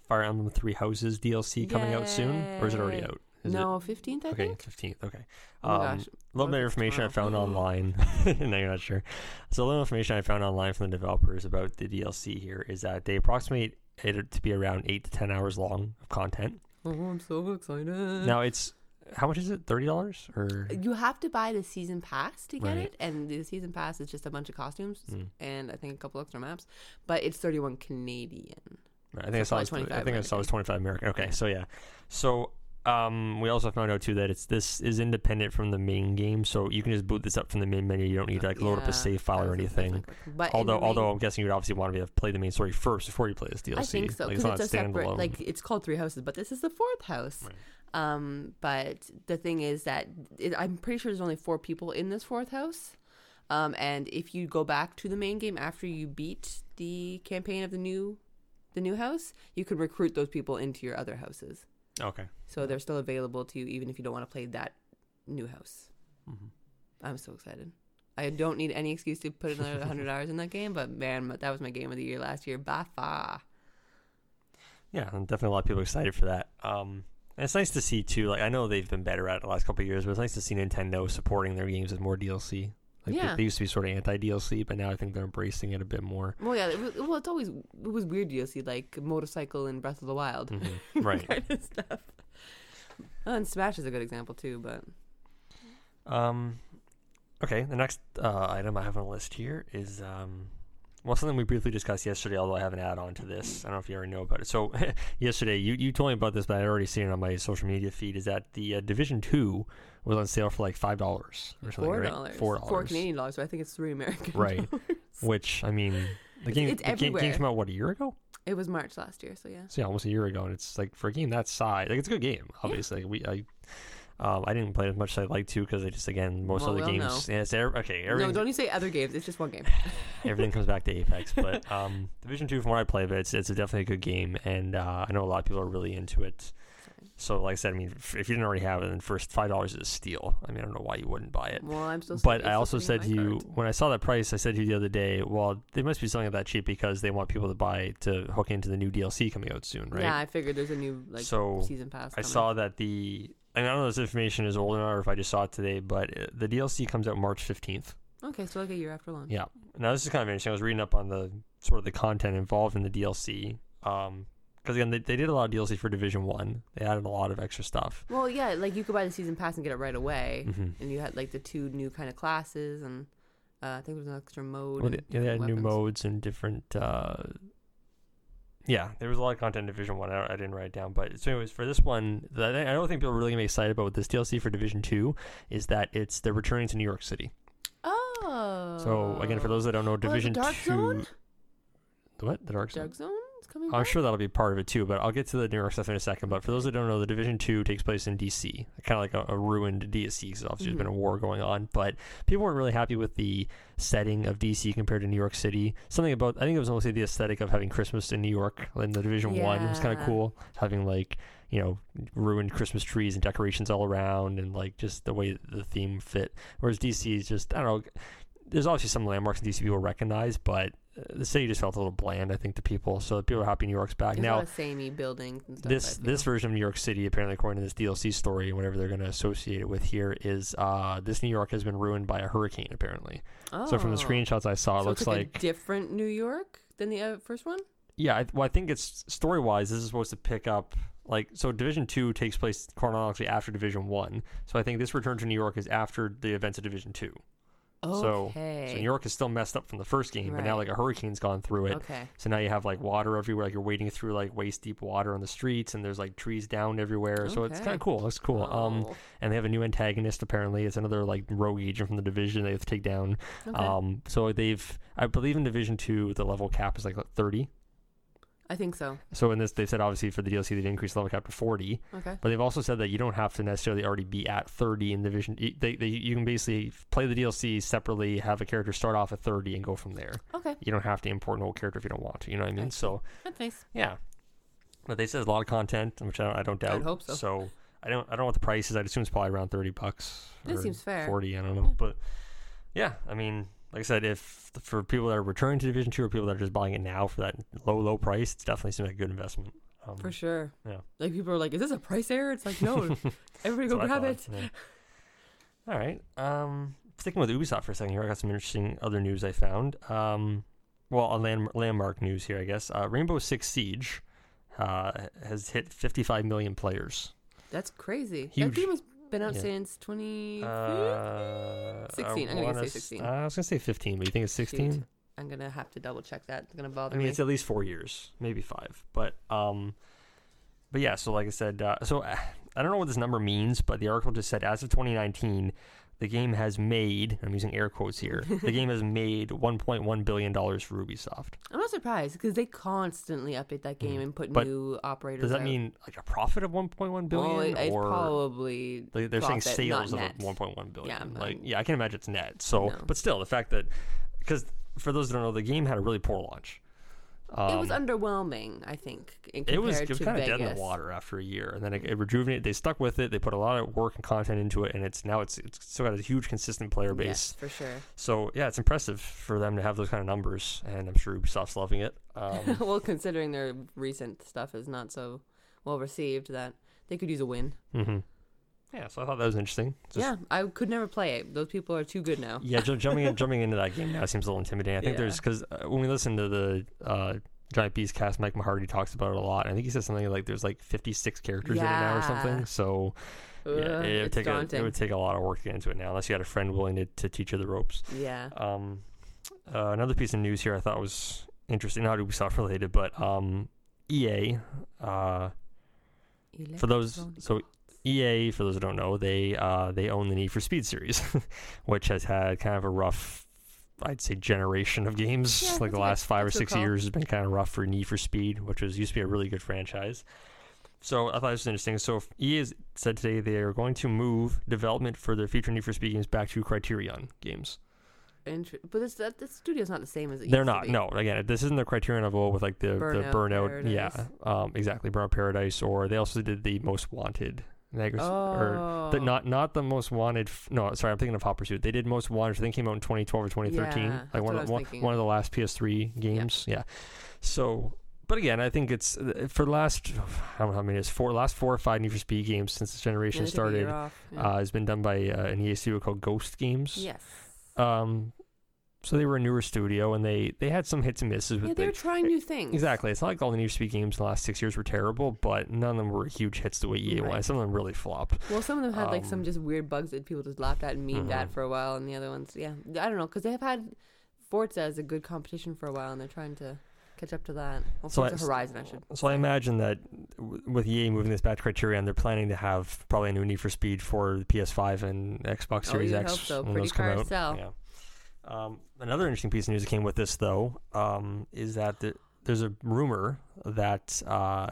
Fire Emblem Three Houses DLC coming out soon, or is it already out? Is no, fifteenth, I okay, think. fifteenth. Okay. Oh my Um, gosh. A little bit of information I found (laughs) online. (laughs) no, you're not sure. So a little information I found online from the developers about the DLC here is that they approximate it to be around eight to ten hours long of content. Oh, I'm so excited. Now it's how much is it? Thirty dollars or You have to buy the season pass to get Right. it, and the season pass is just a bunch of costumes Mm. and I think a couple extra maps. But it's thirty-one Canadian. I think I saw was, I 25 think I saw it was American. twenty five American. Okay, so yeah, so um, we also found out too that it's this is independent from the main game, so you can just boot this up from the main menu. You don't need to like load up a save file or anything. But in Although, main- although I'm guessing you'd obviously want to be play the main story first before you play this DLC. I think so Like, because it's it's, not a separate. Like it's called Three Houses, but this is the fourth house. Right. Um, but the thing is that it, I'm pretty sure there's only four people in this fourth house. Um, and if you go back to the main game after you beat the campaign of the new, the new house, you can recruit those people into your other houses. okay. So they're still available to you, even if you don't want to play that new house. Mhm. I'm so excited. I don't need any excuse to put another (laughs) 100 hours in that game, but man, that was my game of the year last year. By far. Yeah, definitely a lot of people excited for that. Um, and it's nice to see too. Like I know they've been better at it the last couple of years, but it's nice to see Nintendo supporting their games with more DLC. Like they- Yeah. they, used to be sort of anti DLC, but now I think they're embracing it a bit more. Well, yeah. It was, well, it's always it was weird see like motorcycle and Breath of the Wild, Mhm. (laughs) Right. kind of stuff. Oh, and Smash is a good example too, but Um, okay, the next uh, item I have on the list here is um, well something we briefly discussed yesterday. Although I have an add-on to this, I don't know if you already know about it. So (laughs) yesterday, you you told me about this, but I'd already seen it on my social media feed. Is that the uh, Division Two was on sale for like five dollars or something? four right? dollars, Four four dollars. Canadian dollars. So I think it's three American. Right. (laughs) dollars. Which I mean, the game, it's the game, game came out what a year ago? It was March last year, so yeah. So yeah, almost a year ago, and it's like for a game that size, like it's a good game. Obviously, we I. Um, I didn't play as much as I'd like to because I just again most Well, other well, games. Yeah, it's okay. No, don't you say other games. It's just one game. (sighs) everything comes back to Apex. But (laughs) um, Division Two, from what I play, but it's it's definitely a good game, and uh, I know a lot of people are really into it. So, like I said, I mean, if, you didn't already have it, then first five dollars is a steal. I mean, I don't know why you wouldn't buy it. Well, I'm still. But I also said to you cart. when I saw that price, I said to you the other day, well, they must be selling it that cheap because they want people to buy to hook into the new DLC coming out soon, right? Yeah, I figured there's a new like so season pass. I saw that the I don't know if this information is old enough or if I just saw it today, but uh, the DLC comes out March fifteenth. Okay, so like a year after launch. Yeah. Now this is kind of interesting. I was reading up on the sort of the content involved in the DLC. Um, because again, they, they did a lot of DLC for Division One. They added a lot of extra stuff. Well, yeah, like you could buy the season pass and get it right away, hmm and you had like the two new kind of classes, and uh, I think there was an extra mode. Well, they, yeah, they had different new modes and different. Uh, yeah, there was a lot of content in Division One. I, I didn't write it down, but so anyways, for this one, the, I don't think people are really gonna be excited about with this DLC for Division Two is that it's they're returning to New York City. Oh. So again, for those that don't know, Oh, Division Two. Zone? The what? The Dark Zone. Dark Zone coming. I'm back? sure that'll be part of it too, but I'll get to the New York stuff in a second. But for those that don't know, the Division Two takes place in DC, kind of like a, a ruined DC, because obviously there's mm-hmm. been a war going on. But people weren't really happy with the setting of DC compared to New York City. Something about I think it was mostly the aesthetic of having Christmas in New York in the Division One. Was kind of cool having like you know ruined Christmas trees and decorations all around, and like just the way the theme fit. Whereas DC is just I don't know. There's obviously some landmarks in DC people recognize, but uh, the city just felt a little bland, I think, to people. So people are happy New York's back There's a now samey buildings and stuff. this this version of New York City, apparently according to this DLC story and whatever they're going to associate it with here, is uh, this New York has been ruined by a hurricane. Apparently, so from the Oh. screenshots I saw, it So looks it's like, like a different New York than the uh, first one. yeah. I, well, I think it's story wise. This is supposed to pick up like so. Division two takes place chronologically after Division one, so I think this return to New York is after the events of Division two. So- Okay. So New York is still messed up from the first game, but now Right. like a hurricane's gone through it. Okay. So now you have like water everywhere, like you're wading through like waist deep water on the streets, and there's like trees down everywhere. So it's Okay. kind of cool. It's cool. Um, Oh, and they have a new antagonist. Apparently, it's another like rogue agent from the division they have to take down. Um, so they've, I believe, in Division Two, the level cap is like thirty. I think so. So in this, they said obviously for the DLC they've increased the level cap to 40, Okay. but they've also said that you don't have to necessarily already be at 30 in Division. They, they you can basically play the DLC separately, have a character start off at 30 and go from there. Okay. You don't have to import an old character if you don't want to. You know what I mean? So That's nice. yeah, but they said a lot of content, which I don't, I don't doubt. I hope so. So I don't I don't know what the price is. I'd assume it's probably around 30 bucks. That seems fair. 40. I don't know, Yeah. but yeah, I mean. Like I said, if for people that are returning to Division Two or people that are just buying it now for that low, low price, it's definitely seems like a good investment. Um, For sure. Yeah. Like people are like, "Is this a price error?" It's like, no. (laughs) Everybody go That's what I grab it. yeah. All right. Um, sticking with Ubisoft for a second here, I got some interesting other news I found. Um, well, on land, landmark news here, I guess. Uh, Rainbow Six Siege uh, has hit 55 million players. That's crazy. Huge. That game has been out Yeah. since 2016. Uh, I I'm gonna wanna say s- 16. Uh, I was gonna say 15, but you think it's 16? Shoot. I'm gonna have to double check that. It's gonna bother I mean, me. it's at least four years, maybe five. But um, but yeah. So like I said, uh, so uh, I don't know what this number means, but the article just said as of 2019, the game has made. I'm using air quotes here. (laughs) the game has made 1.1 billion dollars for Ubisoft. I'm not surprised because they constantly update that game Mhm. and put But new operators. Does that out. mean like a profit of 1.1 billion, Well, it- or probably like, they're saying sales of net. 1.1 billion? Yeah, like yeah, I can imagine it's net. So, No. but still, the fact that because for those that don't know, the game had a really poor launch. Um, it was underwhelming. I think. in- it was, it was kind of dead in the water after a year, and then it, it rejuvenated. They stuck with it. They put a lot of work and content into it, and it's now it's it's still got a huge consistent player base. Yes, for sure. So yeah, it's impressive for them to have those kind of numbers, and I'm sure Ubisoft's loving it. Um, (laughs) well, considering their recent stuff is not so well received, that they could use a win. mhm. Yeah, so I thought that was interesting. Just- yeah, I could never play it. Those people are too good now. yeah, ju- jumping in, jumping into that game now seems a little intimidating. I think Yeah. there's because uh, when we listen to the uh, Giant Beast cast, Mike Mahardy talks about it a lot. I think he says something like there's like 56 characters in it now or something. Yeah. So yeah, it would it's take a, it would take a lot of work to get into it now, unless you had a friend willing to, to teach you the ropes. yeah. Um, uh, another piece of news here I thought was interesting, not Ubisoft related, but um, EA. Uh, for those, so EA, for those who don't know, they uh, they own the Need for Speed series, (laughs) which has had kind of a rough, I'd say, generation of games. Yeah, like the last five or that's a good six years has been kind of rough for Need for Speed, which was used to be a really good franchise. So I thought this was interesting. So EA has said today they are going to move development for their future Need for Speed games back to Criterion games. But this that the studio's not the same as it They're not. No, again, this isn't the Criterion of old with like the Burnout the burnout. Yeah, um, exactly. Burnout Paradise, or they also did the Most Wanted. Or Oh, the, not not the Most Wanted. F- no, sorry, I'm thinking of Hot Pursuit. They did Most Wanted. I think came out in 2012 or 2013. Yeah, like one of one, one of the last PS3 games. Yeah. So, but again, I think it's uh, for the last (sighs) I don't know how many it's four last four or five Need for Speed games since this generation they took a year started. off, yeah. Uh, has been done by uh, an EA studio called Ghost Games. yes. Um, so they were a newer studio, and they they had some hits and misses with Yeah, they're trying new things. Exactly. It's not like all the Need for Speed games in the last six years were terrible, but none of them were huge hits the way EA Right. was. Some of them really flopped. Well, some of them had like some Um, just weird bugs that people just laughed at and memed at Mhm. for a while, and the other ones, yeah, I don't know, because they have had Forza as a good competition for a while, and they're trying to catch up to that. Well, So I- Horizon, I should. So I imagine that w- with EA moving this back to Criterion, they're planning to have probably a new Need for Speed for the PS5 and Xbox Oh, Series you'd X hope so. when Pretty those come out. sell. Yeah. Um, another interesting piece of news that came with this, though, um, is that the, there's a rumor that uh,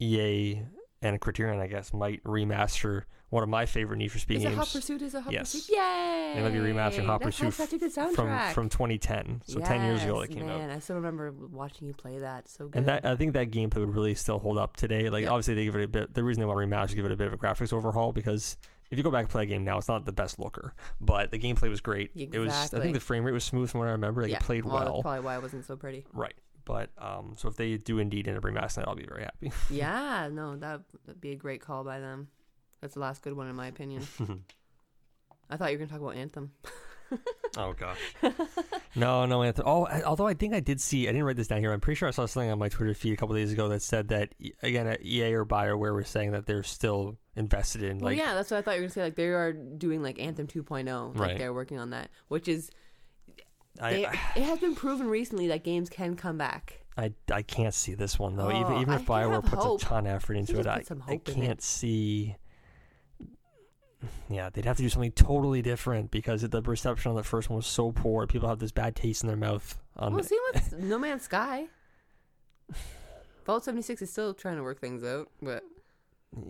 EA and Criterion, I guess, might remaster one of my favorite Need for Speed Is games. Hot Pursuit? Is a Hot Yes. Pursuit? Yay! They might be remastering Hot that Pursuit such a good from soundtrack. from 2010, so 10 years ago it came man, out. I still remember watching you play that. So good. And that I think that gameplay would really still hold up today. Like Yeah. obviously they give it a bit. The reason they want to remaster is give it a bit of a graphics overhaul because if you go back and play a game now, it's not the best looker, but the gameplay was great. It was. I think the frame rate was smooth from what I remember. Like yeah, it played well, That's well. probably why it wasn't so pretty. Right. But um, so if they do indeed end up remastering it, I'll be very happy. (laughs) yeah, no, that would be a great call by them. That's the last good one in my opinion. (laughs) I thought you were gonna talk about Anthem. (laughs) oh gosh. no, no, Anthem. Oh, I, although I think I did see. I didn't write this down here. I'm pretty sure I saw something on my Twitter feed a couple days ago that said that again, at EA or BioWare were saying that they're still invested in well, like yeah, that's what I thought you were gonna say. Like they are doing like Anthem 2.0. Like Right. they're working on that, which is they, I, (sighs) it has been proven recently that games can come back. I, I can't see this one though. even Oh, even I if Bioware puts hope. a ton of effort into it, I, I in it. can't see. Yeah, they'd have to do something totally different because the reception on the first one was so poor. People have this bad taste in their mouth. Um, well, see with (laughs) No Man's Sky. Fallout 76 is still trying to work things out, but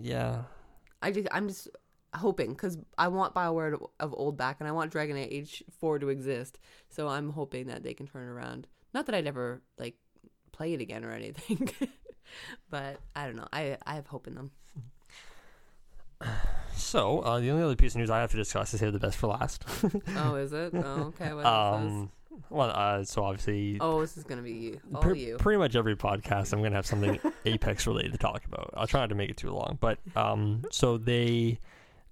Yeah. I just I'm just hoping because I want Bioware to- of old back, and I want Dragon Age Four to exist. So I'm hoping that they can turn it around. Not that I'd ever like play it again or anything, (laughs) but I don't know. I I have hope in them. So uh, the only other piece of news I have to discuss is here the best for last. Oh, is it? (laughs) Oh, okay. What um, well, uh, so obviously, Oh, this is gonna be you. All pre- you. pretty much every podcast I'm gonna have something (laughs) Apex related to talk about. I'll try not to make it too long, but um, so they.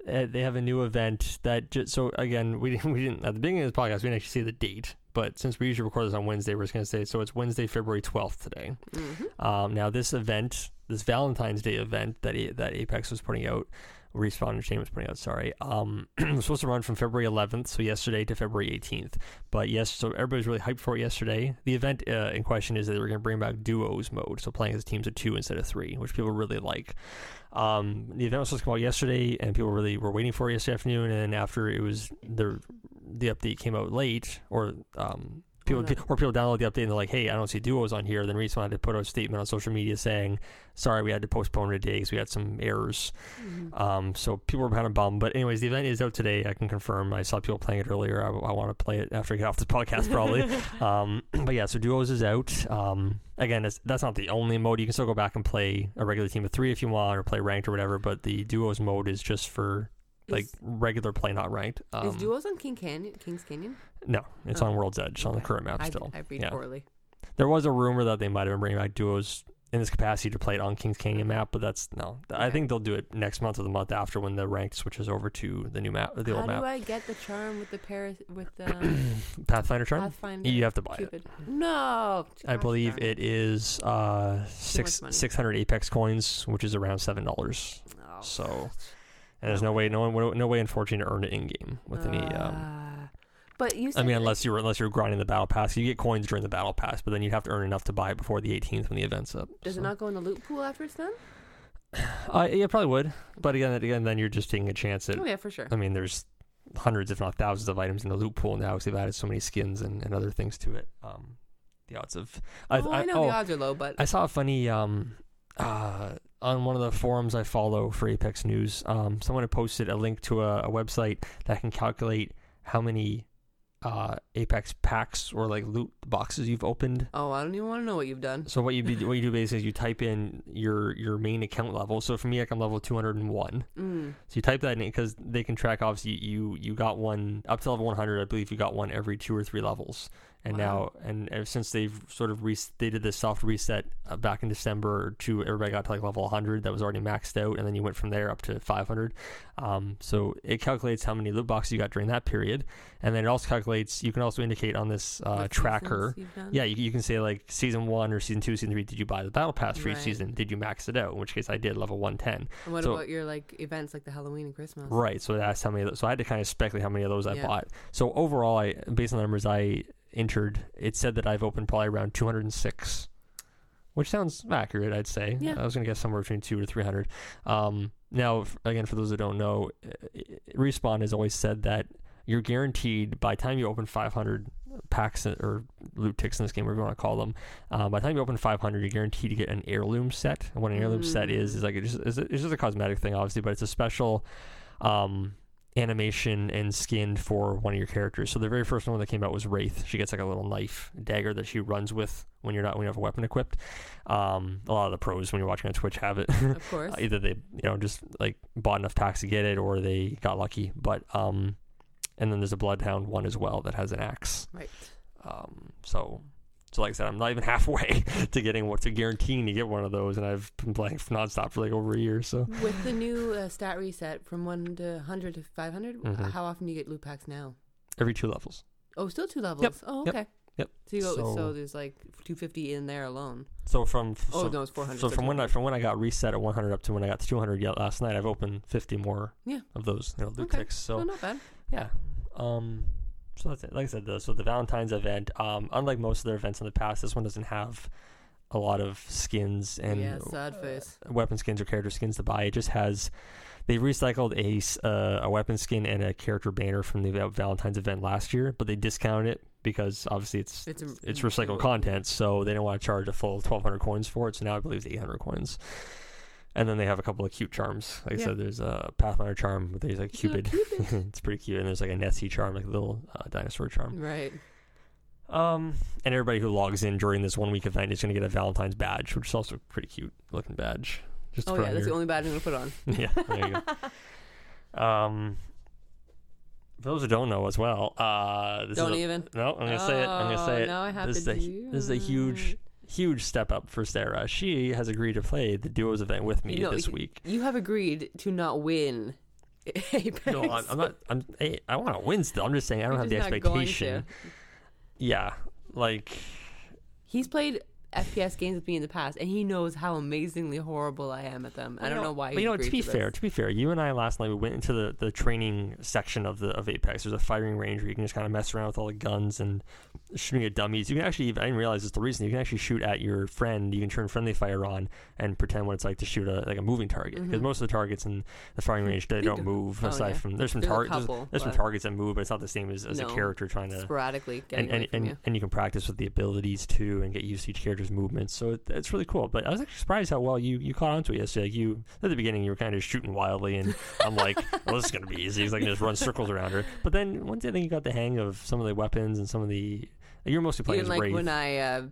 Uh, they have a new event that just so again we didn't (laughs) we didn't at the beginning of this podcast we didn't actually see the date but since we usually record this on Wednesday we're just going to say so it's Wednesday February 12th today hmm Um, now, this event, this Valentine's Day event that that Apex was putting out, Respawn Entertainment was putting out, sorry, um, (clears throat) was supposed to run from February 11th, so yesterday, to February 18th. But yes, so everybody's really hyped for it yesterday. The event uh, in question is that they're going to bring back duos mode, so playing as teams of two instead of three, which people really like. Um, the event was supposed to come out yesterday, and people really were waiting for it yesterday afternoon. And after it was the the update came out late, or um, people no. or people download the update and they're like, "Hey, I don't see duos on here." Then Respawn had to put out a statement on social media saying, "Sorry, we had to postpone it today because we had some errors." Mhm. Um, so people were kind of bummed. But anyways, the event is out today. I can confirm. I saw people playing it earlier. I, I want to play it after I get off this podcast, probably. (laughs) um, (clears throat) but yeah, so duos is out. Um, again, it's, that's not the only mode. You can still go back and play a regular team of three if you want, or play ranked or whatever. But the duos mode is just for like Is- regular play, not ranked. Um, is duos on King Canyon? King's Canyon? No, it's Oh. on World's Edge on the current map I, still. I read yeah. poorly. There was a rumor that they might have been bringing back duos in this capacity to play it on Kings Canyon map, but that's no. I think they'll do it next month or the month after when the ranked switches over to the new map, the How old map. How do. I get the charm with the Paris with the (coughs) Pathfinder charm. Pathfinder? You have to buy it. Cupid. No, I believe darn it is uh six six hundred Apex coins, which is around seven dollars. Oh. So, and there's no way, no one, no way, unfortunately, to earn it in game with any. Um, Ah. But you. I mean, unless you're unless you're grinding the battle pass, you get coins during the battle pass, but then you'd have to earn enough to buy it before the 18th when the event's up. does so. it not go in the loot pool after it's done? Uh, yeah, probably would. But again, again, then you're just taking a chance at. Oh yeah, for sure. I mean, there's hundreds, if not thousands, of items in the loot pool now because they've added so many skins and, and other things to it. Um, the odds of. I, oh, I, I know oh, the odds are low, but I saw a funny um, uh, on one of the forums I follow for Apex News. Um, someone had posted a link to a, a website that can calculate how many uh, Apex packs or like loot boxes you've opened. oh, I don't even want to know what you've done. So what you be, (laughs) what you do basically is you type in your your main account level. So for me, like I'm level 201. Mm. So you type that in because they can track. Obviously, you you got one up to level 100. I believe you got one every two or three levels. And Wow. now, and ever since they've sort of re- they did this soft reset uh, back in December to everybody got to like level 100 that was already maxed out, and then you went from there up to 500. Um, so it calculates how many loot boxes you got during that period, and then it also calculates. You can also indicate on this uh, tracker. seasons you've done? Yeah, you, you can say like season one or season two, season three. Did you buy the battle pass for each season? Did you max it out? In which case, I did level 110. And what so- about your like events like the Halloween and Christmas? Right. So that's how many. Of those, so I had to kind of speculate how many of those I bought. So overall, I based on the numbers I entered, it said that I've opened probably around 206, which sounds accurate. I'd say. Yeah. I was gonna guess somewhere between two or 300. Um, now, f- again, for those that don't know, respawn has always said that you're guaranteed by the time you open 500 packs or loot ticks in this game, whatever you want to call them. Um, by the time you open 500, you're guaranteed to get an heirloom set. And what an heirloom set is Mm. is like it's just, it's just a cosmetic thing, obviously, but it's a special um, animation and skin for one of your characters. So the very first one that came out was Wraith. She gets like a little knife dagger that she runs with when you're not when you have a weapon equipped. Um, a lot of the pros when you're watching on Twitch have it. Of (laughs) course. Either they you know just like bought enough packs to get it or they got lucky. But um, and then there's a Bloodhound one as well that has an axe. right. Um, so. So like I said, I'm not even (laughs) halfway (laughs) to getting what to guaranteeing to get one of those, and I've been playing (laughs) nonstop for like over a year. So With the new uh, stat reset from 1 to 100 to 500, Mhm. how often do you get loot packs now? every two levels. Oh, still two levels. Oh, okay. Yep. So you go. So, So- there's like 250 in there alone. So from Oh so, no, it's 400. so from when I from when I got reset at 100 up to when I got to 200 yet last night, I've opened 50 more Yeah. of those you know loot Okay. ticks. So oh, not bad. yeah, um, so that's it. Like I said, the, so the Valentine's event, um, unlike most of their events in the past, this one doesn't have a lot of skins and yeah, sad face. uh, weapon skins or character skins to buy. It just has they recycled a uh, a weapon skin and a character banner from the Valentine's event last year, but they discounted it because obviously it's It's a- it's recycled content, so they don't want to charge a full twelve hundred coins for it. So now I believe it's eight hundred coins. And then they have a couple of cute charms. Like I said, there's a Pathfinder charm. But there's like It's a (laughs) Cupid. it's pretty cute. And there's like a Nessie charm, like a little uh, dinosaur charm. Right. Um, and everybody who logs in during this one week event is going to get a Valentine's badge, which is also a pretty cute looking badge. Just Oh yeah, that's the only badge I'm gonna put on. (laughs) yeah, there you go. (laughs) Um, for those who don't know as well, uh, this Don't is a, even. no, I'm gonna say it. I'm gonna say Oh, it. Now I have this to is a do this is a huge. Huge step up for Sarah. She has agreed to play the duos event with me You know, this week. You have agreed to not win. (laughs) Apex. No, I'm, I'm not. I'm. hey, I want to win still. I'm just saying I don't You're have the just not going expectation. Yeah, like He's played FPS games with me in the past, and he knows how amazingly horrible I am at them. I don't know why. But you know, to be agreed fair, this. to be fair, you and I last night we went into the, the training section of the of Apex. There's a firing range where you can just kind of mess around with all the guns and shooting at dummies. You can actually, I didn't realize this the reason you can actually shoot at your friend. You can turn friendly fire on and pretend what it's like to shoot a like a moving target because Mhm. most of the targets in the firing range they don't do. move Oh, aside yeah. from there's some targets there's, there's some targets that move, but it's not the same as, as a character trying to sporadically and and, and, you. and you can practice with the abilities too and get used to each character's movements. So it, it's really cool. But I was actually surprised how well you, you caught onto it yesterday. Like you at the beginning you were kind of shooting wildly, and I'm like, (laughs) well, this is gonna be easy. I can just run circles around her. But then once I think you got the hang of some of the weapons and some of the you're mostly playing Even like Wraith. when I uh,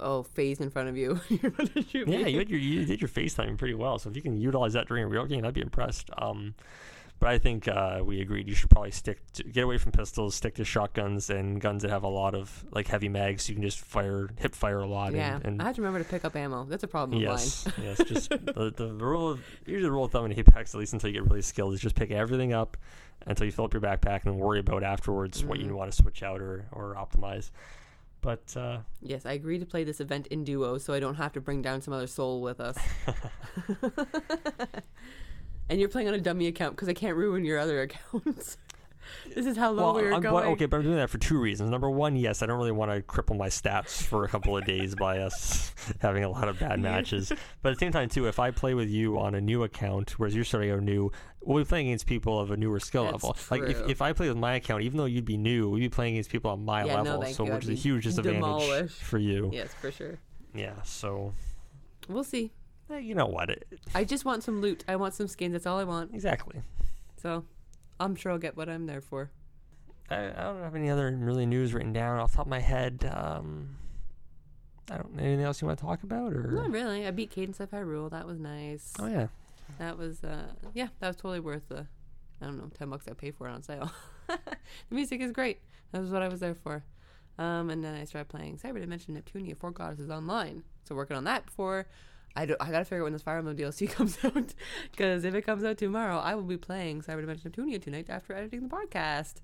oh phased in front of you, (laughs) you're about to shoot yeah, you had your you did your FaceTime pretty well. So if you can utilize that during a real game, I'd be impressed. Um, but I think uh, we agreed you should probably stick to get away from pistols, stick to shotguns and guns that have a lot of like heavy mags. So you can just fire, hip fire a lot. Yeah, and, and I have to remember to pick up ammo. That's a problem of yes, mine. (laughs) yes. Just the, the rule of usually the rule of thumb in Apex, at least until you get really skilled, is just pick everything up until you fill up your backpack and then worry about afterwards what you Mhm. want to switch out or or optimize. But uh, Yes, I agree to play this event in duo, so I don't have to bring down some other soul with us. (laughs) (laughs) and you're playing on a dummy account because I can't ruin your other (laughs) accounts. this is how low well, we were I'm, going. well, okay, but I'm doing that for two reasons. Number one, yes, I don't really want to cripple my stats for a couple of days by us (laughs) having a lot of bad matches. But at the same time, too, if I play with you on a new account, whereas you're starting out new, we'll be playing against people of a newer skill That's level. Like if, if I play with my account, even though you'd be new, we'd be playing against people on my Yeah, no, level, thank so you. which is a huge disadvantage demolished. for you. Yes, for sure. Yeah, so We'll see. Eh, you know what? It, I just want some loot. I want some skins. That's all I want. exactly. So I'm sure I'll get what I'm there for. I, I don't have any other really news written down off the top of my head. Um, I don't. Anything else you want to talk about, or? Not really. I beat Cadence of Hyrule. That was nice. Oh yeah. That was uh yeah, that was totally worth the I don't know, ten bucks I paid for it on sale. (laughs) the music is great. That was what I was there for. Um, and then I started playing Cyber Dimension Neptunia Four Goddesses Online. So working on that before I, do, I gotta figure out when this Fire Emblem DLC (laughs) comes out. Because if it comes out tomorrow, I will be playing Cyber Dimension Neptunia tonight after editing the podcast.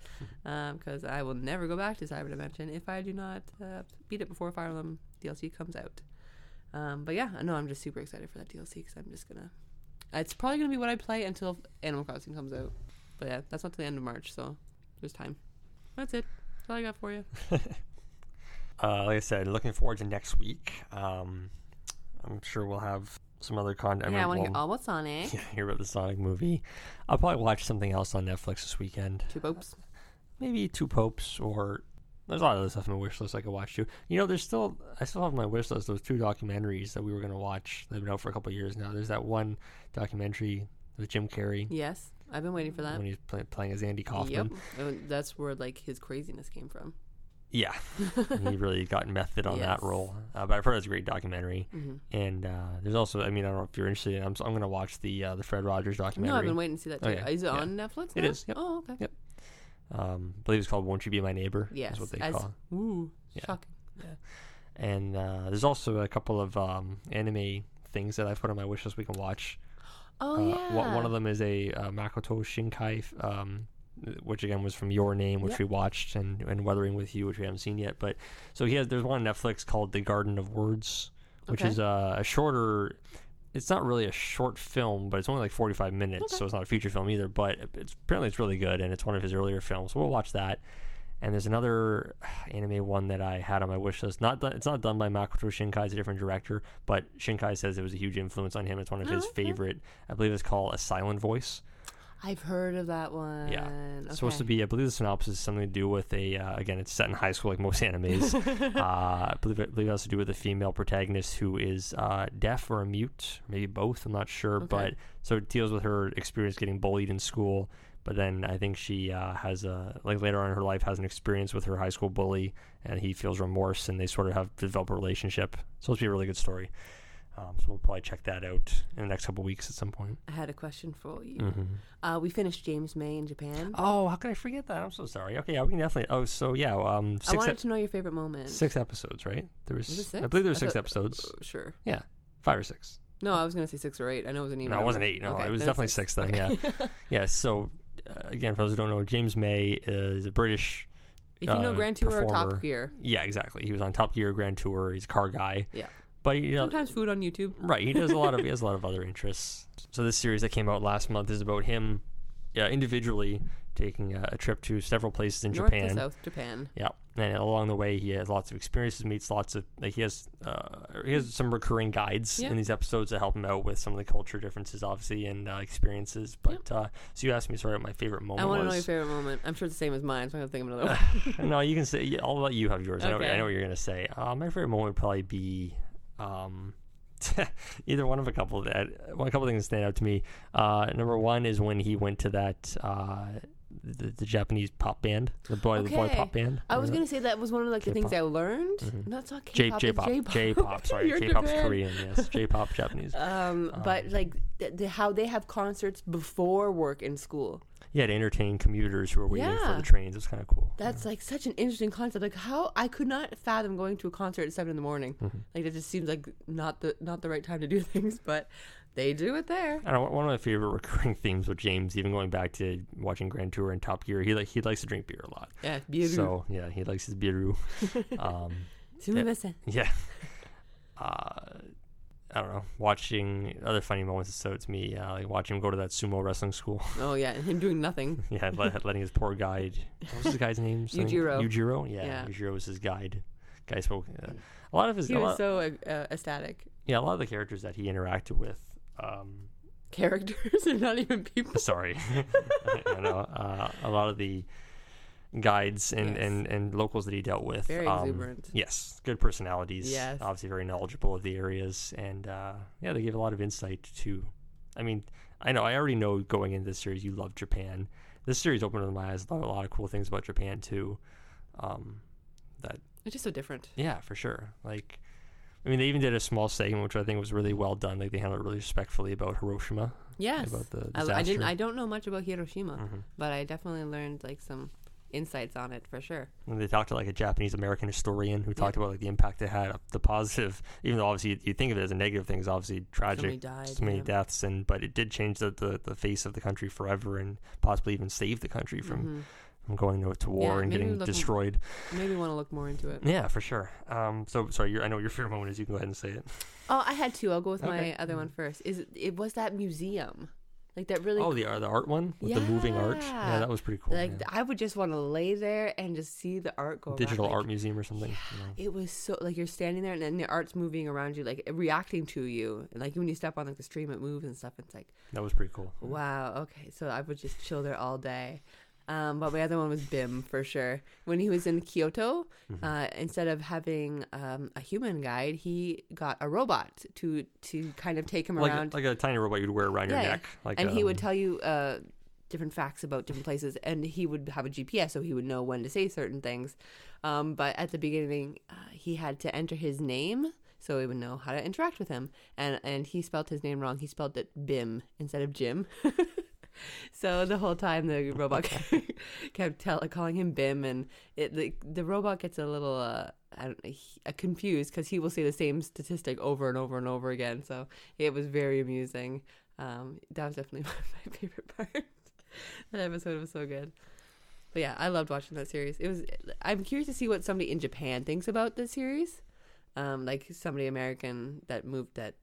(laughs) Because I will never go back to Cyber Dimension if I do not uh, beat it before Fire Emblem DLC comes out. Um, but yeah, I know I'm just super excited for that DLC because I'm just gonna. It's probably gonna be what I play until Animal Crossing comes out. But yeah, that's not till the end of March, so there's time. That's it. That's all I got for you. (laughs) Uh, like I said, looking forward to next week. Um, I'm sure we'll have some other content. yeah, I want to hear all about Sonic. yeah, (laughs) hear about the Sonic movie. I'll probably watch something else on Netflix this weekend. Two popes. Maybe Two Popes or there's a lot of other stuff on my wish list I could watch too. You know, there's still I still have on my wish list those two documentaries that we were gonna watch. They've been out for a couple of years now. There's that one documentary with Jim Carrey Yes, I've been waiting for that. when he's play, playing as Andy Kaufman. Yep, oh, that's where like his craziness came from. Yeah, (laughs) he really got method on that role. Uh, but I've heard it's a great documentary. hmm And uh, there's also, I mean, I don't know if you're interested. I'm, I'm going to watch the uh, the Fred Rogers documentary. No, I've been waiting to see that too. Oh, yeah, Is it yeah. on Netflix? It now? is, yep. Oh, okay. Yep. Um, I believe it's called "Won't You Be My Neighbor." Yes. is what they as- call. it. Ooh, Yeah. shocking. Yeah. (laughs) And uh, there's also a couple of um, anime things that I've put on my wish list we can watch. (gasps) Oh uh, yeah. one, one of them is a uh, Makoto Shinkai, um, which again was from Your Name, which Yep. we watched, and, and Weathering with You, which we haven't seen yet. But so he has there's one on Netflix called The Garden of Words, which Okay. is uh, a shorter. It's not really a short film, but it's only like 45 minutes, Okay. so it's not a feature film either. But it's apparently it's really good, and it's one of his earlier films. So we'll watch that. And there's another (sighs) anime one that I had on my wish list. Not done, it's not done by Makoto Shinkai. It's a different director, but Shinkai says it was a huge influence on him. It's one of his Oh, okay. favorite. I believe it's called A Silent Voice. I've heard of that one. Yeah. Okay. It's supposed to be, I believe the synopsis is something to do with a, uh, again, it's set in high school like most (laughs) animes. (laughs) uh, I believe it, believe it has to do with a female protagonist who is uh, deaf or a mute, maybe both, I'm not sure. Okay. But so it deals with her experience getting bullied in school. But then I think she uh, has a, like later on in her life, has an experience with her high school bully and he feels remorse and they sort of have develop a relationship. It's supposed to be a really good story. Um, so we'll probably check that out in the next couple weeks at some point. I had a question for you. hmm Uh, we finished James May in Japan. Oh, how can I forget that? I'm so sorry. Okay, yeah, we can definitely. Oh, so yeah, um, I six, wanted ep- to know your favorite moment. six episodes, right? There was, Was I believe there were I six thought- episodes. Oh, sure. Yeah, Five or six. No, I was gonna say six or eight. I know it was an even. No, it wasn't eight. No, Okay, it was definitely it's six then. Okay. Yeah, (laughs) yeah. So uh, again, for those who don't know, James May is a British. if you know uh, Grand Tour or. Top Gear, Yeah, exactly. He was on Top Gear Grand Tour. He's a car guy. Yeah. But you know, sometimes food on YouTube. Right, he does a lot of he (laughs) has a lot of other interests. So this series that came out last month is about him, yeah, individually taking a, a trip to several places in North Japan. to South Japan. Yeah, and along the way he has lots of experiences, meets lots of like he has uh, he has some recurring guides Yeah. in these episodes that help him out with some of the culture differences, obviously, and uh, experiences. But uh, so you asked me, sorry, what my favorite moment I want to know your favorite moment. I'm sure it's the same as mine, so I'm gonna think of another (laughs) one. no, you can say. yeah, I'll let you have yours. I know. I know what you're gonna say. Uh, my favorite moment would probably be. Um, (laughs) either one of a couple that one a couple things stand out to me. Uh, number one is when he went to that uh, the, the Japanese pop band, the boy the boy pop band. I was gonna say that was one of like the things I learned. Mhm. No, it's not J K-pop. J it's pop J-pop. J pop (laughs) sorry J pop's Japan. Korean yes J pop Japanese. (laughs) Um, but Um, like th- the, how they have concerts before work in school. Yeah, to entertain commuters who are waiting for the trains. It's kind of cool. That's like such an interesting concept. Like how I could not fathom going to a concert at seven in the morning. Mhm. Like it just seems like not the not the right time to do (laughs) things, but they do it there. I don't know, one of my favorite (laughs) recurring themes with James, even going back to watching Grand Tour and Top Gear, he like he likes to drink beer a lot. Yeah, beautiful. So yeah, he likes his beer. (laughs) um, Sumimasen. Yeah. Uh, I don't know. Watching other funny moments so to me, uh, like watching him go to that sumo wrestling school. (laughs) Oh yeah, and him doing nothing. (laughs) yeah, let, (laughs) letting his poor guide. What was the guy's name? Something- Yujiro. Yujiro. Yeah, Yeah. Yujiro was his guide. Guy spoke. Uh, a lot of his. He was lot, so uh, ecstatic. yeah, a lot of the characters that he interacted with. Um, Characters and not even people. sorry, I know uh, a lot of the guides and, Yes. and, and locals that he dealt with. Very um, exuberant. Yes, good personalities. Yes. obviously very knowledgeable of the areas, and uh, yeah, they gave a lot of insight to. I mean, I know I already know going into this series you love Japan. This series opened my eyes a lot, of cool things about Japan too. Um, that It's just so different. yeah, for sure. Like, I mean, they even did a small segment which I think was really well done. Like they handled it really respectfully about Hiroshima, Yes, about the I, disaster. I didn't. I don't know much about Hiroshima, Mhm. but I definitely learned like some insights on it for sure. And they talked to like a Japanese American historian who talked about like the impact it had, the positive, even though obviously you, you think of it as a negative thing, it's obviously tragic, many died, so many yeah. deaths, and but it did change the, the, the face of the country forever, and possibly even save the country from, Mhm. from going to, to war Yeah, and getting look- destroyed. Maybe want to look more into it. Yeah, for sure. Um, so sorry, I know your favorite moment is. You can go ahead and say it. Oh, I had two. I'll go with Okay. my other one first. Is it, it was that museum, like that really oh, the uh, the art one with the moving arch. Yeah, Yeah. that was pretty cool. like yeah. I would just want to lay there and just see the art go. around, Digital like, art museum or something. you know. It was so like you're standing there and then the art's moving around you, like reacting to you. And, like when you step on like the stream, it moves and stuff. It's like That was pretty cool. wow, okay. So I would just chill there all day. Um, but my other one was Bim for sure. When he was in Kyoto, Mm-hmm. uh, instead of having um, a human guide, he got a robot to to kind of take him Like, around. like a tiny robot you'd wear around Yeah, your neck. Like and he would um, tell you uh, different facts about different places, and he would have a GPS, so he would know when to say certain things. Um, but at the beginning, uh, he had to enter his name, so he would know how to interact with him. And and he spelled his name wrong. He spelled it Bim instead of Jim. (laughs) so the whole time the robot (laughs) kept tell, calling him Bim, and it the, the robot gets a little uh, uh, confused because he will say the same statistic over and over and over again. So it was very amusing. Um, that was definitely (laughs) my favorite part. that episode was so good. But yeah, I loved watching that series. It was. I'm curious to see what somebody in Japan thinks about the series. Um, like somebody American that moved that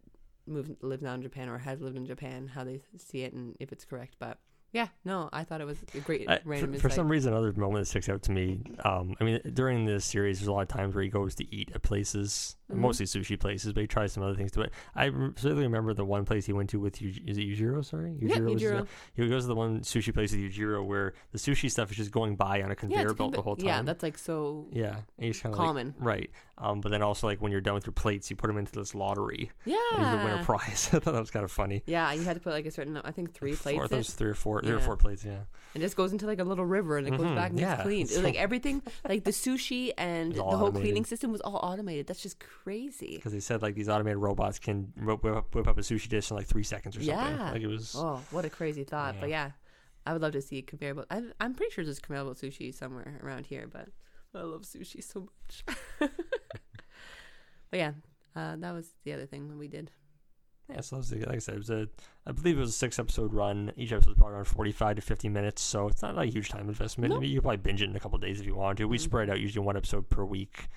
moved lives now in Japan or has lived in Japan, how they see it and if it's correct. But yeah, no, I thought it was a great I- random for, for some reason, another moment that sticks out to me. Um, I mean, during this series, there's a lot of times where he goes to eat at places Mhm. mostly sushi places, but he tries some other things too. I certainly remember the one place he went to with is it Yujiro? Sorry, Yeah, was Yujiro. He goes to the one sushi place with Yujiro where the sushi stuff is just going by on a conveyor it's belt the whole time. Yeah, that's like so yeah, and he's kind of common. right. Um, but then also like when you're done with your plates, you put them into this lottery. yeah. And you can win a prize. (laughs) I thought that was kind of funny. Yeah, you had to put like a certain, I think three plates. I thought it in. was three or four, three or four plates. Yeah, It just goes into like a little river and it goes Mhm, back and yeah, gets cleaned. was like (laughs) everything, like the sushi and the whole automated. cleaning system was all automated. That's just crazy. Because they said like these automated robots can whip, whip, up, a sushi dish in like three seconds or something. Yeah. Like it was. Oh, what a crazy thought. But yeah, I would love to see a conveyor belt. I, I'm pretty sure there's belt sushi somewhere around here, but I love sushi so much. (laughs) but yeah, uh, that was the other thing that we did. Yeah, so was like I said, it was a, I believe it was a six episode run. Each episode was probably around 45 to 50 minutes, so it's not like a huge time investment. No. I mean, you could probably binge it in a couple of days if you want to. We Mhm. spread out usually one episode per week.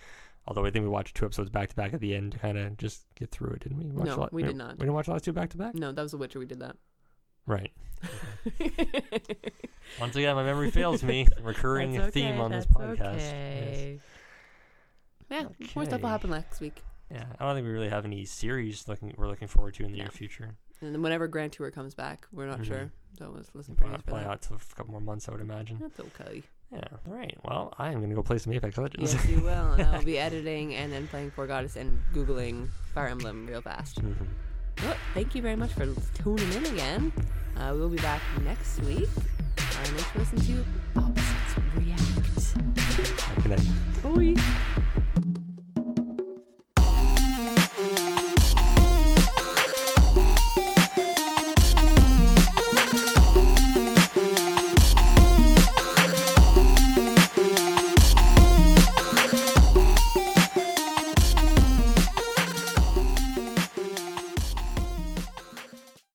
Although I think we watched two episodes back to back at the end to kind of just get through it, didn't we? Watch No, a lot- we did not. We didn't watch the last two back to back? No, that was The Witcher. We did that. Right. (laughs) Once again, my memory fails me. (laughs) Recurring That's theme okay, on this that's podcast. Yes. okay. Yeah, more stuff will happen next week. Yeah, I don't think we really have any series looking we're looking forward to in the No. near future. And then whenever Grand Tour comes back, we're not Mhm. sure. So let's listen for Probably, news for probably that. out till a couple more months, I would imagine. That's okay. Yeah. All right. Well, I am gonna go play some Apex Legends. Yes, you will. And I will be (laughs) editing and then playing Four Goddess and Googling Fire Emblem real fast. Mhm. Well, thank you very much for tuning in again. Uh, we'll be back next week. Uh, to listen to Opposites React. Good night. Bye.